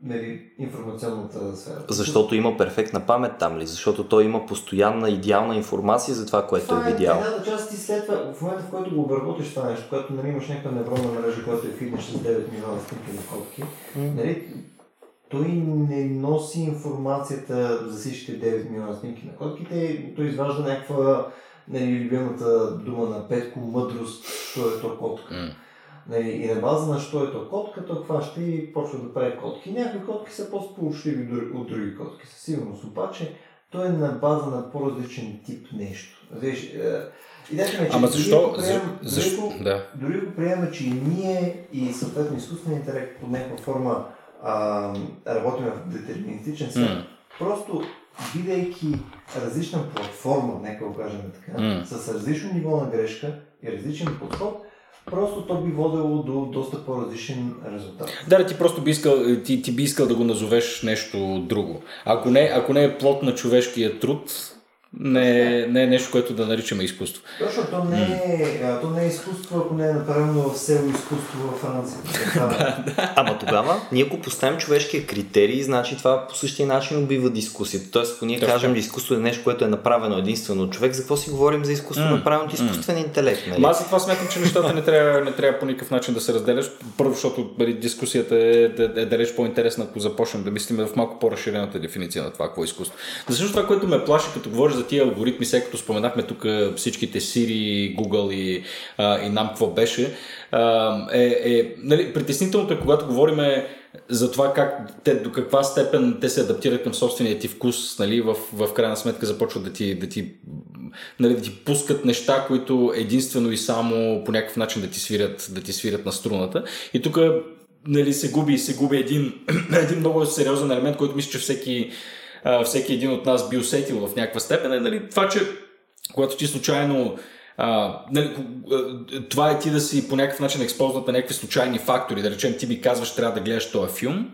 нали, информационната сфера. Защото има перфектна памет там ли? Защото той има постоянна идеална информация за това, което това е видял. Това е едната част ти след това, в момента в който го обработиш това нещо, когато нали, имаш някаква невронна мрежа, която е фиднеш с 9 милиона снимки на котки, mm. нали, той не носи информацията за всичките 9 милиона снимки на котките, той изважда някаква нали, любимата дума на Петко мъдрост, що е то котка. Mm. Нали, и на база на що е то котка, той хваща и почва да прави котки. Някои котки са по-сполучливи от други котки, със сигурност. Обаче той е на база на по-различен тип нещо. Виж, е, идеята е, че Ама защо? Дори, прием, защо? Дори, да. дори го приемаме, че и ние и съответно изкуственият интелект под някаква форма а, работим в детерминистичен свят. Mm. Просто бидейки различна платформа, нека го кажем така, mm. с различно ниво на грешка и различен подход, просто то би водело до доста по-различен резултат. Да, ти просто би искал, ти, ти би искал да го назовеш нещо друго. Ако не, ако не е плод на човешкия труд, не, не е нещо, което да наричаме изкуство. Точно, то не, е, то не е изкуство, ако не е направено в село изкуство във Франция. Ама тогава, ние ако поставим човешкия критерий, значи това по същия начин убива дискусията. Тоест, ако ние Точно. кажем, че изкуство е нещо, което е направено единствено от човек, за какво си говорим за изкуство, М, направено от изкуствен интелект? Нали? Аз затова смятам, че нещата не трябва, не трябва по никакъв начин да се разделяш. Първо, защото нали, дискусията е, е, е далеч по-интересна, ако започнем да мислим в малко по-разширената дефиниция на това, какво е изкуство. Защото това, което ме плаши, като говориш за тия алгоритми, сега като споменахме тук всичките Siri, Google и, а, и нам какво беше, а, е, е нали, притеснителното е, когато говориме за това как те, до каква степен те се адаптират към собствения ти вкус, нали, в, в крайна сметка започват да ти, да ти нали, да ти пускат неща, които единствено и само по някакъв начин да ти свирят, да ти свирят на струната. И тук нали, се губи, се губи един, един много сериозен елемент, който мисля, че всеки, а, всеки един от нас би усетил в някаква степен. Е, нали, това, че когато ти случайно а, нали, това е ти да си по някакъв начин експознат на някакви случайни фактори. Да речем, ти ми казваш, трябва да гледаш този филм.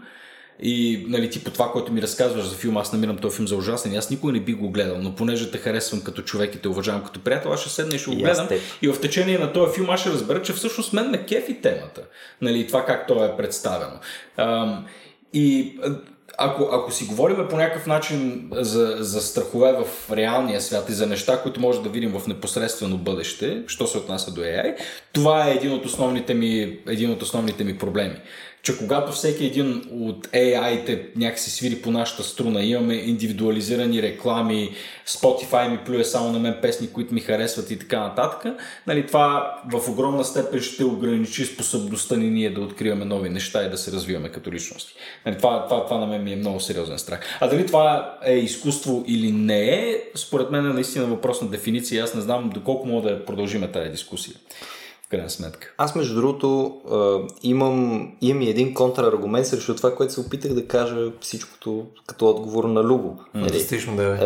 И нали, ти по това, което ми разказваш за филм, аз намирам този филм за ужасен и аз никога не би го гледал, но понеже те харесвам като човек и те уважавам като приятел, аз ще седна и ще го гледам. теб. И в течение на този филм аз ще разбера, че всъщност мен ме кефи темата. Нали, това как то е представено. Ам, и ако, ако си говорим по някакъв начин за, за страхове в реалния свят и за неща, които може да видим в непосредствено бъдеще, що се отнася до AI, това е един от основните ми, един от основните ми проблеми. Че когато всеки един от AI-те някакси свири по нашата струна, имаме индивидуализирани реклами, Spotify ми плюе само на мен песни, които ми харесват и така нататък, нали, това в огромна степен ще ограничи способността ни ние да откриваме нови неща и да се развиваме като личности. Нали, това, това, това на мен ми е много сериозен страх. А дали това е изкуство или не е, според мен е наистина въпрос на дефиниция. Аз не знам доколко мога да продължим тази дискусия. В крайна сметка. Аз, между другото, имам, имам и един контраргумент срещу това, което се опитах да кажа всичкото като отговор на. Нали? Фантастично да е.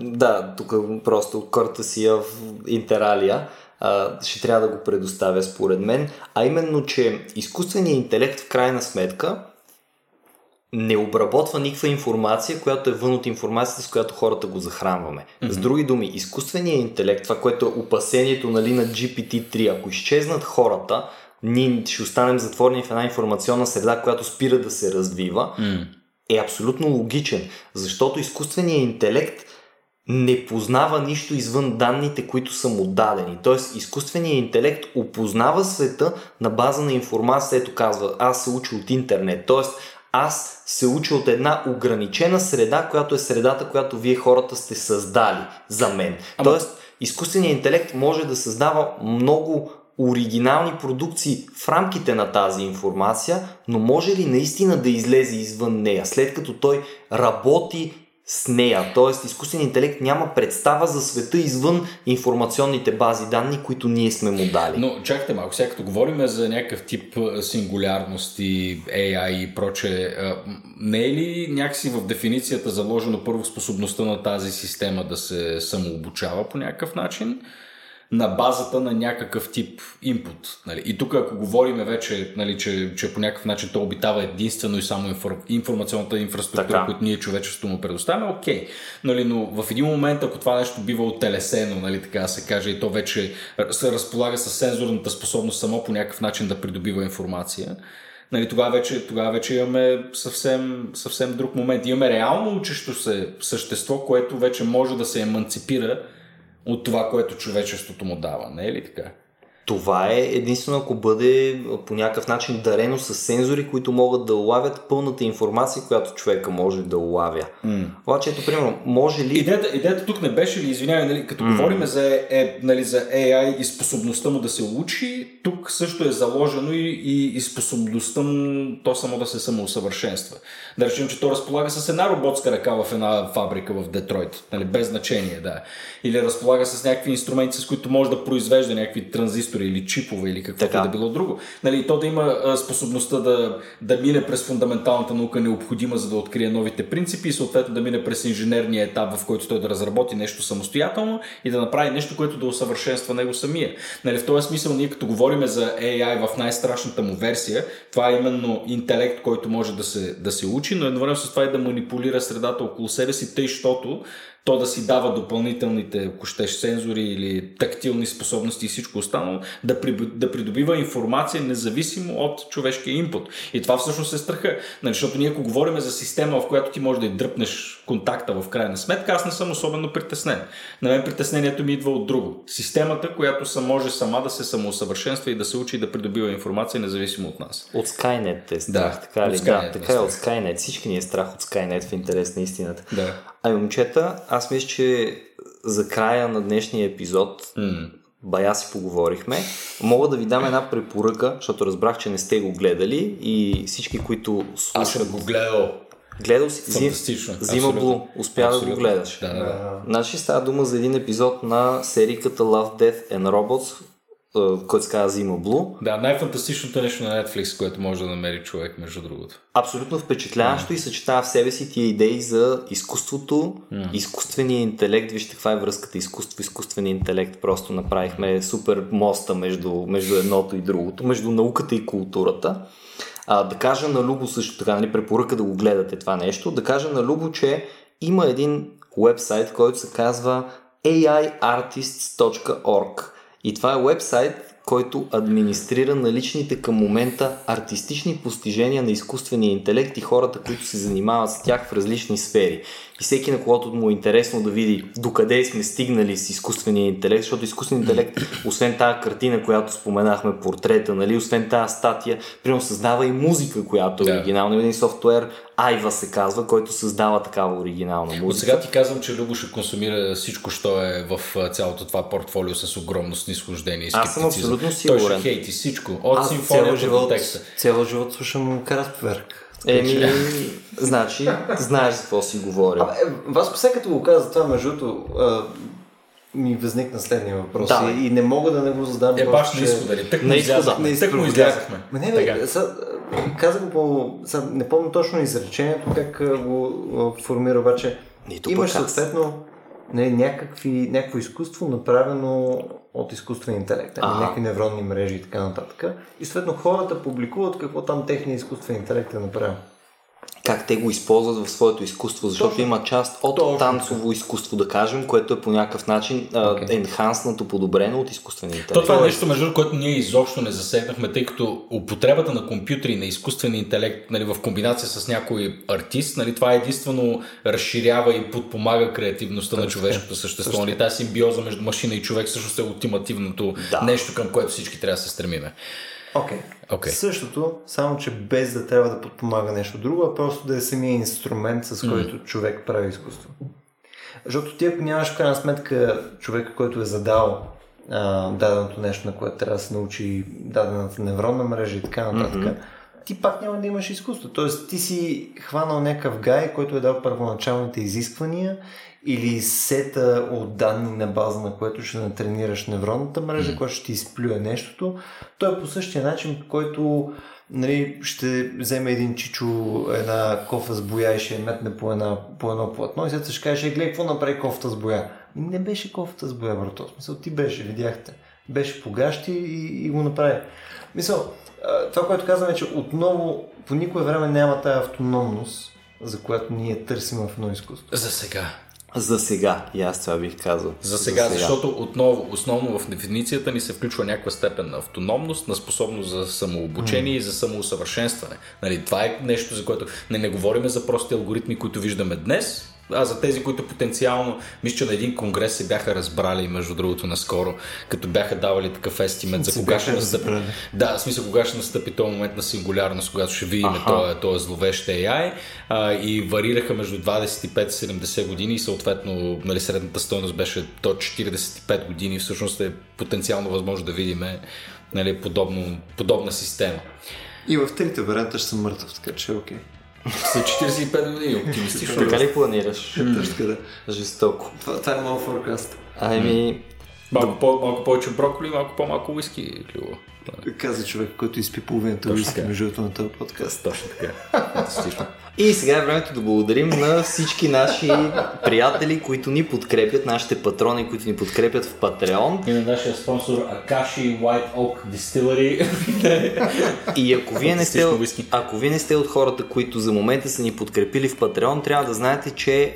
Да, тук просто корта си в Интералия ще трябва да го предоставя според мен, а именно, че изкуственият интелект в крайна сметка не обработва никаква информация, която е вън от информацията, с която хората го захранваме. Mm-hmm. С други думи, изкуственият интелект, това, което е опасението нали, на GPT-3, ако изчезнат хората, ние ще останем затворени в една информационна среда, която спира да се развива, Mm. е абсолютно логичен, защото изкуственият интелект не познава нищо извън данните, които са му дадени. Тоест, изкуственият интелект опознава света на база на информация, ето казва, аз се уча от интернет. Тоест, аз се уча от една ограничена среда, която е средата, която вие хората сте създали за мен. Ама- Тоест, изкуственият интелект може да създава много оригинални продукции в рамките на тази информация, но може ли наистина да излезе извън нея, след като той работи с нея. Тоест, изкуственият интелект няма представа за света извън информационните бази данни, които ние сме му дали. Но чакайте малко, сега като говорим за някакъв тип сингулярности, AI и проче, не е ли някакси в дефиницията заложено първо способността на тази система да се самообучава по някакъв начин? На базата на някакъв тип инпут. Нали? И тук, ако говорим вече, нали, че, че по някакъв начин то обитава единствено и само инфор, информационната инфраструктура, Така. която ние човечеството му предоставяме, окей. Нали, но в един момент, ако това нещо бива отелесено, нали, така да се каже, и то вече се разполага с сензорната способност само по някакъв начин да придобива информация, нали, тогава, вече, тогава вече имаме съвсем, съвсем друг момент. Имаме реално учещо се същество, което вече може да се еманципира от това, което човечеството му дава. Не е ли така? Това е единствено ако бъде по някакъв начин дарено с сензори, които могат да улавят пълната информация, която човека може да улавя. Mm. Обаче, ето, примерно, може ли... Идеята, идеята тук не беше ли, извинявай, нали, като mm. говорим за, е, нали, за AI и способността му да се учи, тук също е заложено и, и, и способността му то само да се самоусъвършенства. Да речем, че то разполага с една роботска ръка в една фабрика в Детройт, нали, без значение, да. Или разполага с някакви инструменти, с които може да произвежда някакви транзистори или чипове или каквото да било друго. Нали, и то да има способността да, да мине през фундаменталната наука необходима, за да открие новите принципи и съответно да мине през инженерния етап, в който той да разработи нещо самостоятелно и да направи нещо, което да усъвършенства него самия. Нали, в този смисъл ние като говорим за AI в най-страшната му версия, това е именно интелект, който може да се, да се учи, но едновременно с това и да манипулира средата около себе си, тъй, щото то да си дава допълнителните, ако щеш, сензори или тактилни способности и всичко останало, да, при, да придобива информация независимо от човешкия инпут. И това всъщност е страха. Нали, защото ние ако говорим за система, в която ти можеш да дръпнеш контакта в крайна сметка, аз не съм особено притеснен. На мен притеснението ми идва от друго. Системата, която са може сама да се самоусъвършенства и да се учи и да придобива информация независимо от нас. От Skynet е страх, Да, така ли? от Да, Skynet така е от. Skynet. Всички ни е страх от Skynet в интерес на истината. Да. Ами, момчета, аз мисля, че за края на днешния епизод М. бая си поговорихме. Мога да ви дам една препоръка, защото разбрах, че не сте го гледали и всички, които Аз съм слушат... го гледал. Гледал си? Зим... Фантастично. Зима Абсолютно. Успя да го гледаш. Да, да, да. Значи става дума за един епизод на сериката Love, Death and Robots, който се казва Зима Блу. Да, най-фантастичното нещо на Netflix, което може да намери човек, между другото. Абсолютно впечатляващо и съчетава в себе си тия идеи за изкуството, изкуствения интелект. Вижте каква е връзката изкуство, изкуствения интелект. Просто направихме супер моста между, между едното и другото, между науката и културата. А, да кажа на Любо също така, нали, препоръка да го гледате това нещо, да кажа на Любо, че има един вебсайт, който се казва aiartists.org и това е вебсайт, който администрира наличните към момента артистични постижения на изкуствения интелект и хората, които се занимават с тях в различни сфери. И всеки на когото му е интересно да види докъде сме стигнали с изкуствения интелект, защото изкуственият интелект, освен тази картина, която споменахме, портрета, нали, освен тази статия, примерно създава и музика, която е Да. оригинална. Един софтуер, Айва се казва, който създава такава оригинална От музика. сега ти казвам, че Любо ще консумира всичко, що е в цялото това портфолио с огромно снисхождение и Аз съм скептицизъм. абсолютно Той сигурен. ще хейти всичко. От Аз цял симфонията до живот, текста. цял живот слушам Краftwerk. Еми, значи, знаеш за какво си говорил. Абе, вас все като го каза това, между другото, ми възникна следния въпрос Да, и, и не мога да не го задам. Е, баш на че- изхода ли? Так му На изхода. излязахме. Так му изхода. излязахме. Ма не, бе, Така. са, каза го по... Са, не помня точно изречението, как го формира, обаче Нито имаш съответно не, някакви, някакво изкуство, направено от изкуствен интелект, ами някакви невронни мрежи и така нататък. И съответно хората публикуват какво там техния изкуствен интелект е направил. Как те го използват в своето изкуство, защото Точно. има част от Точно танцово изкуство, да кажем, което е по някакъв начин okay. енханснато, подобрено от изкуствения интелект. То това е нещо, между другото, което ние изобщо не засегнахме, тъй като употребата на компютри, на изкуствен интелект, нали, в комбинация с някой артист, нали, това единствено разширява и подпомага креативността на човешкото същество. Нали, тази симбиоза между машина и човек всъщност е ултимативното Да. нещо, към което всички трябва да се стремиме. Окей. Окей. Същото, само че без да трябва да подпомага нещо друго, а просто да е самия инструмент, с който човек прави изкуство. Защото ти ако нямаш в крайна сметка човека, който е задал а, даденото нещо, на което трябва да се научи дадената невронна мрежа и така нататък, ти пак няма да имаш изкуство. Тоест ти си хванал някакъв гай, който е дал първоначалните изисквания или сета от данни на база, на което ще натренираш невронната мрежа, която ще ти изплюе нещото. Той е по същия начин, по който нали, ще вземе един чичо, една кофа с боя и ще метне по, една, по едно платно и след ще каже, гледай какво направи кофта с боя. Ами Не беше кофта с боя, брато. Смисъл, ти беше, видяхте. Беше погащи и, и го направи. Мисъл, това, което казваме, е, че отново по никое време няма тази автономност, за която ние търсим в едно изкуство. За сега. За сега, и аз това бих казал. За сега, защото отново, основно в дефиницията ни се включва някаква степен на автономност, на способност за самообучение mm. и за самоусъвършенстване. Нали, това е нещо, за което не, не говорим за прости алгоритми, които виждаме днес, а за тези, които потенциално, мисля, че на един конгрес се бяха разбрали, между другото, наскоро, като бяха давали такъв естимет за кога ще настъпи. Да, в смисъл, кога ще настъпи този момент на сингулярност, когато ще видим този, този зловещ AI а, и варираха между 25-70 години и съответно нали, средната стойност беше до 45 години. Всъщност е потенциално възможно да видим нали, подобно, подобна система. И в трите варианта ще съм мъртъв, така че е окей. След 45 години оптимистично. Така ли планираш? Точно така да. Жестоко. Това, това е моят форкаст. Ами, Малко, по, малко повече броколи, малко по-малко уиски, Любо. Каза човек, който изпи половината уиски между на този подкаст. Точно така. Фантастично. И сега е времето да благодарим на всички наши приятели, които ни подкрепят, нашите патрони, които ни подкрепят в Patreon. И на нашия спонсор Akashi White Oak Distillery. И ако вие, не сте, ако вие не сте от хората, които за момента са ни подкрепили в Patreon, трябва да знаете, че е,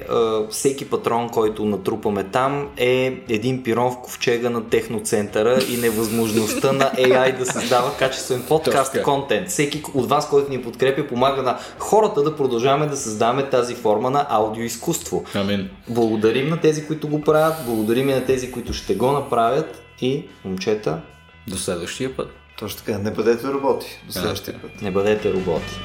всеки патрон, който натрупаме там е един пирон в ковчега на техноцентъра и невъзможността на AI да създава качествен подкаст контент. Всеки от вас, който ни подкрепя, помага на хората да продължаваме да създаваме тази форма на аудиоизкуство. Амин. Благодарим на тези, които го правят, благодарим и на тези, които ще го направят и, момчета, До следващия път. Точно така, не бъдете роботи. До следващия път. не бъдете роботи.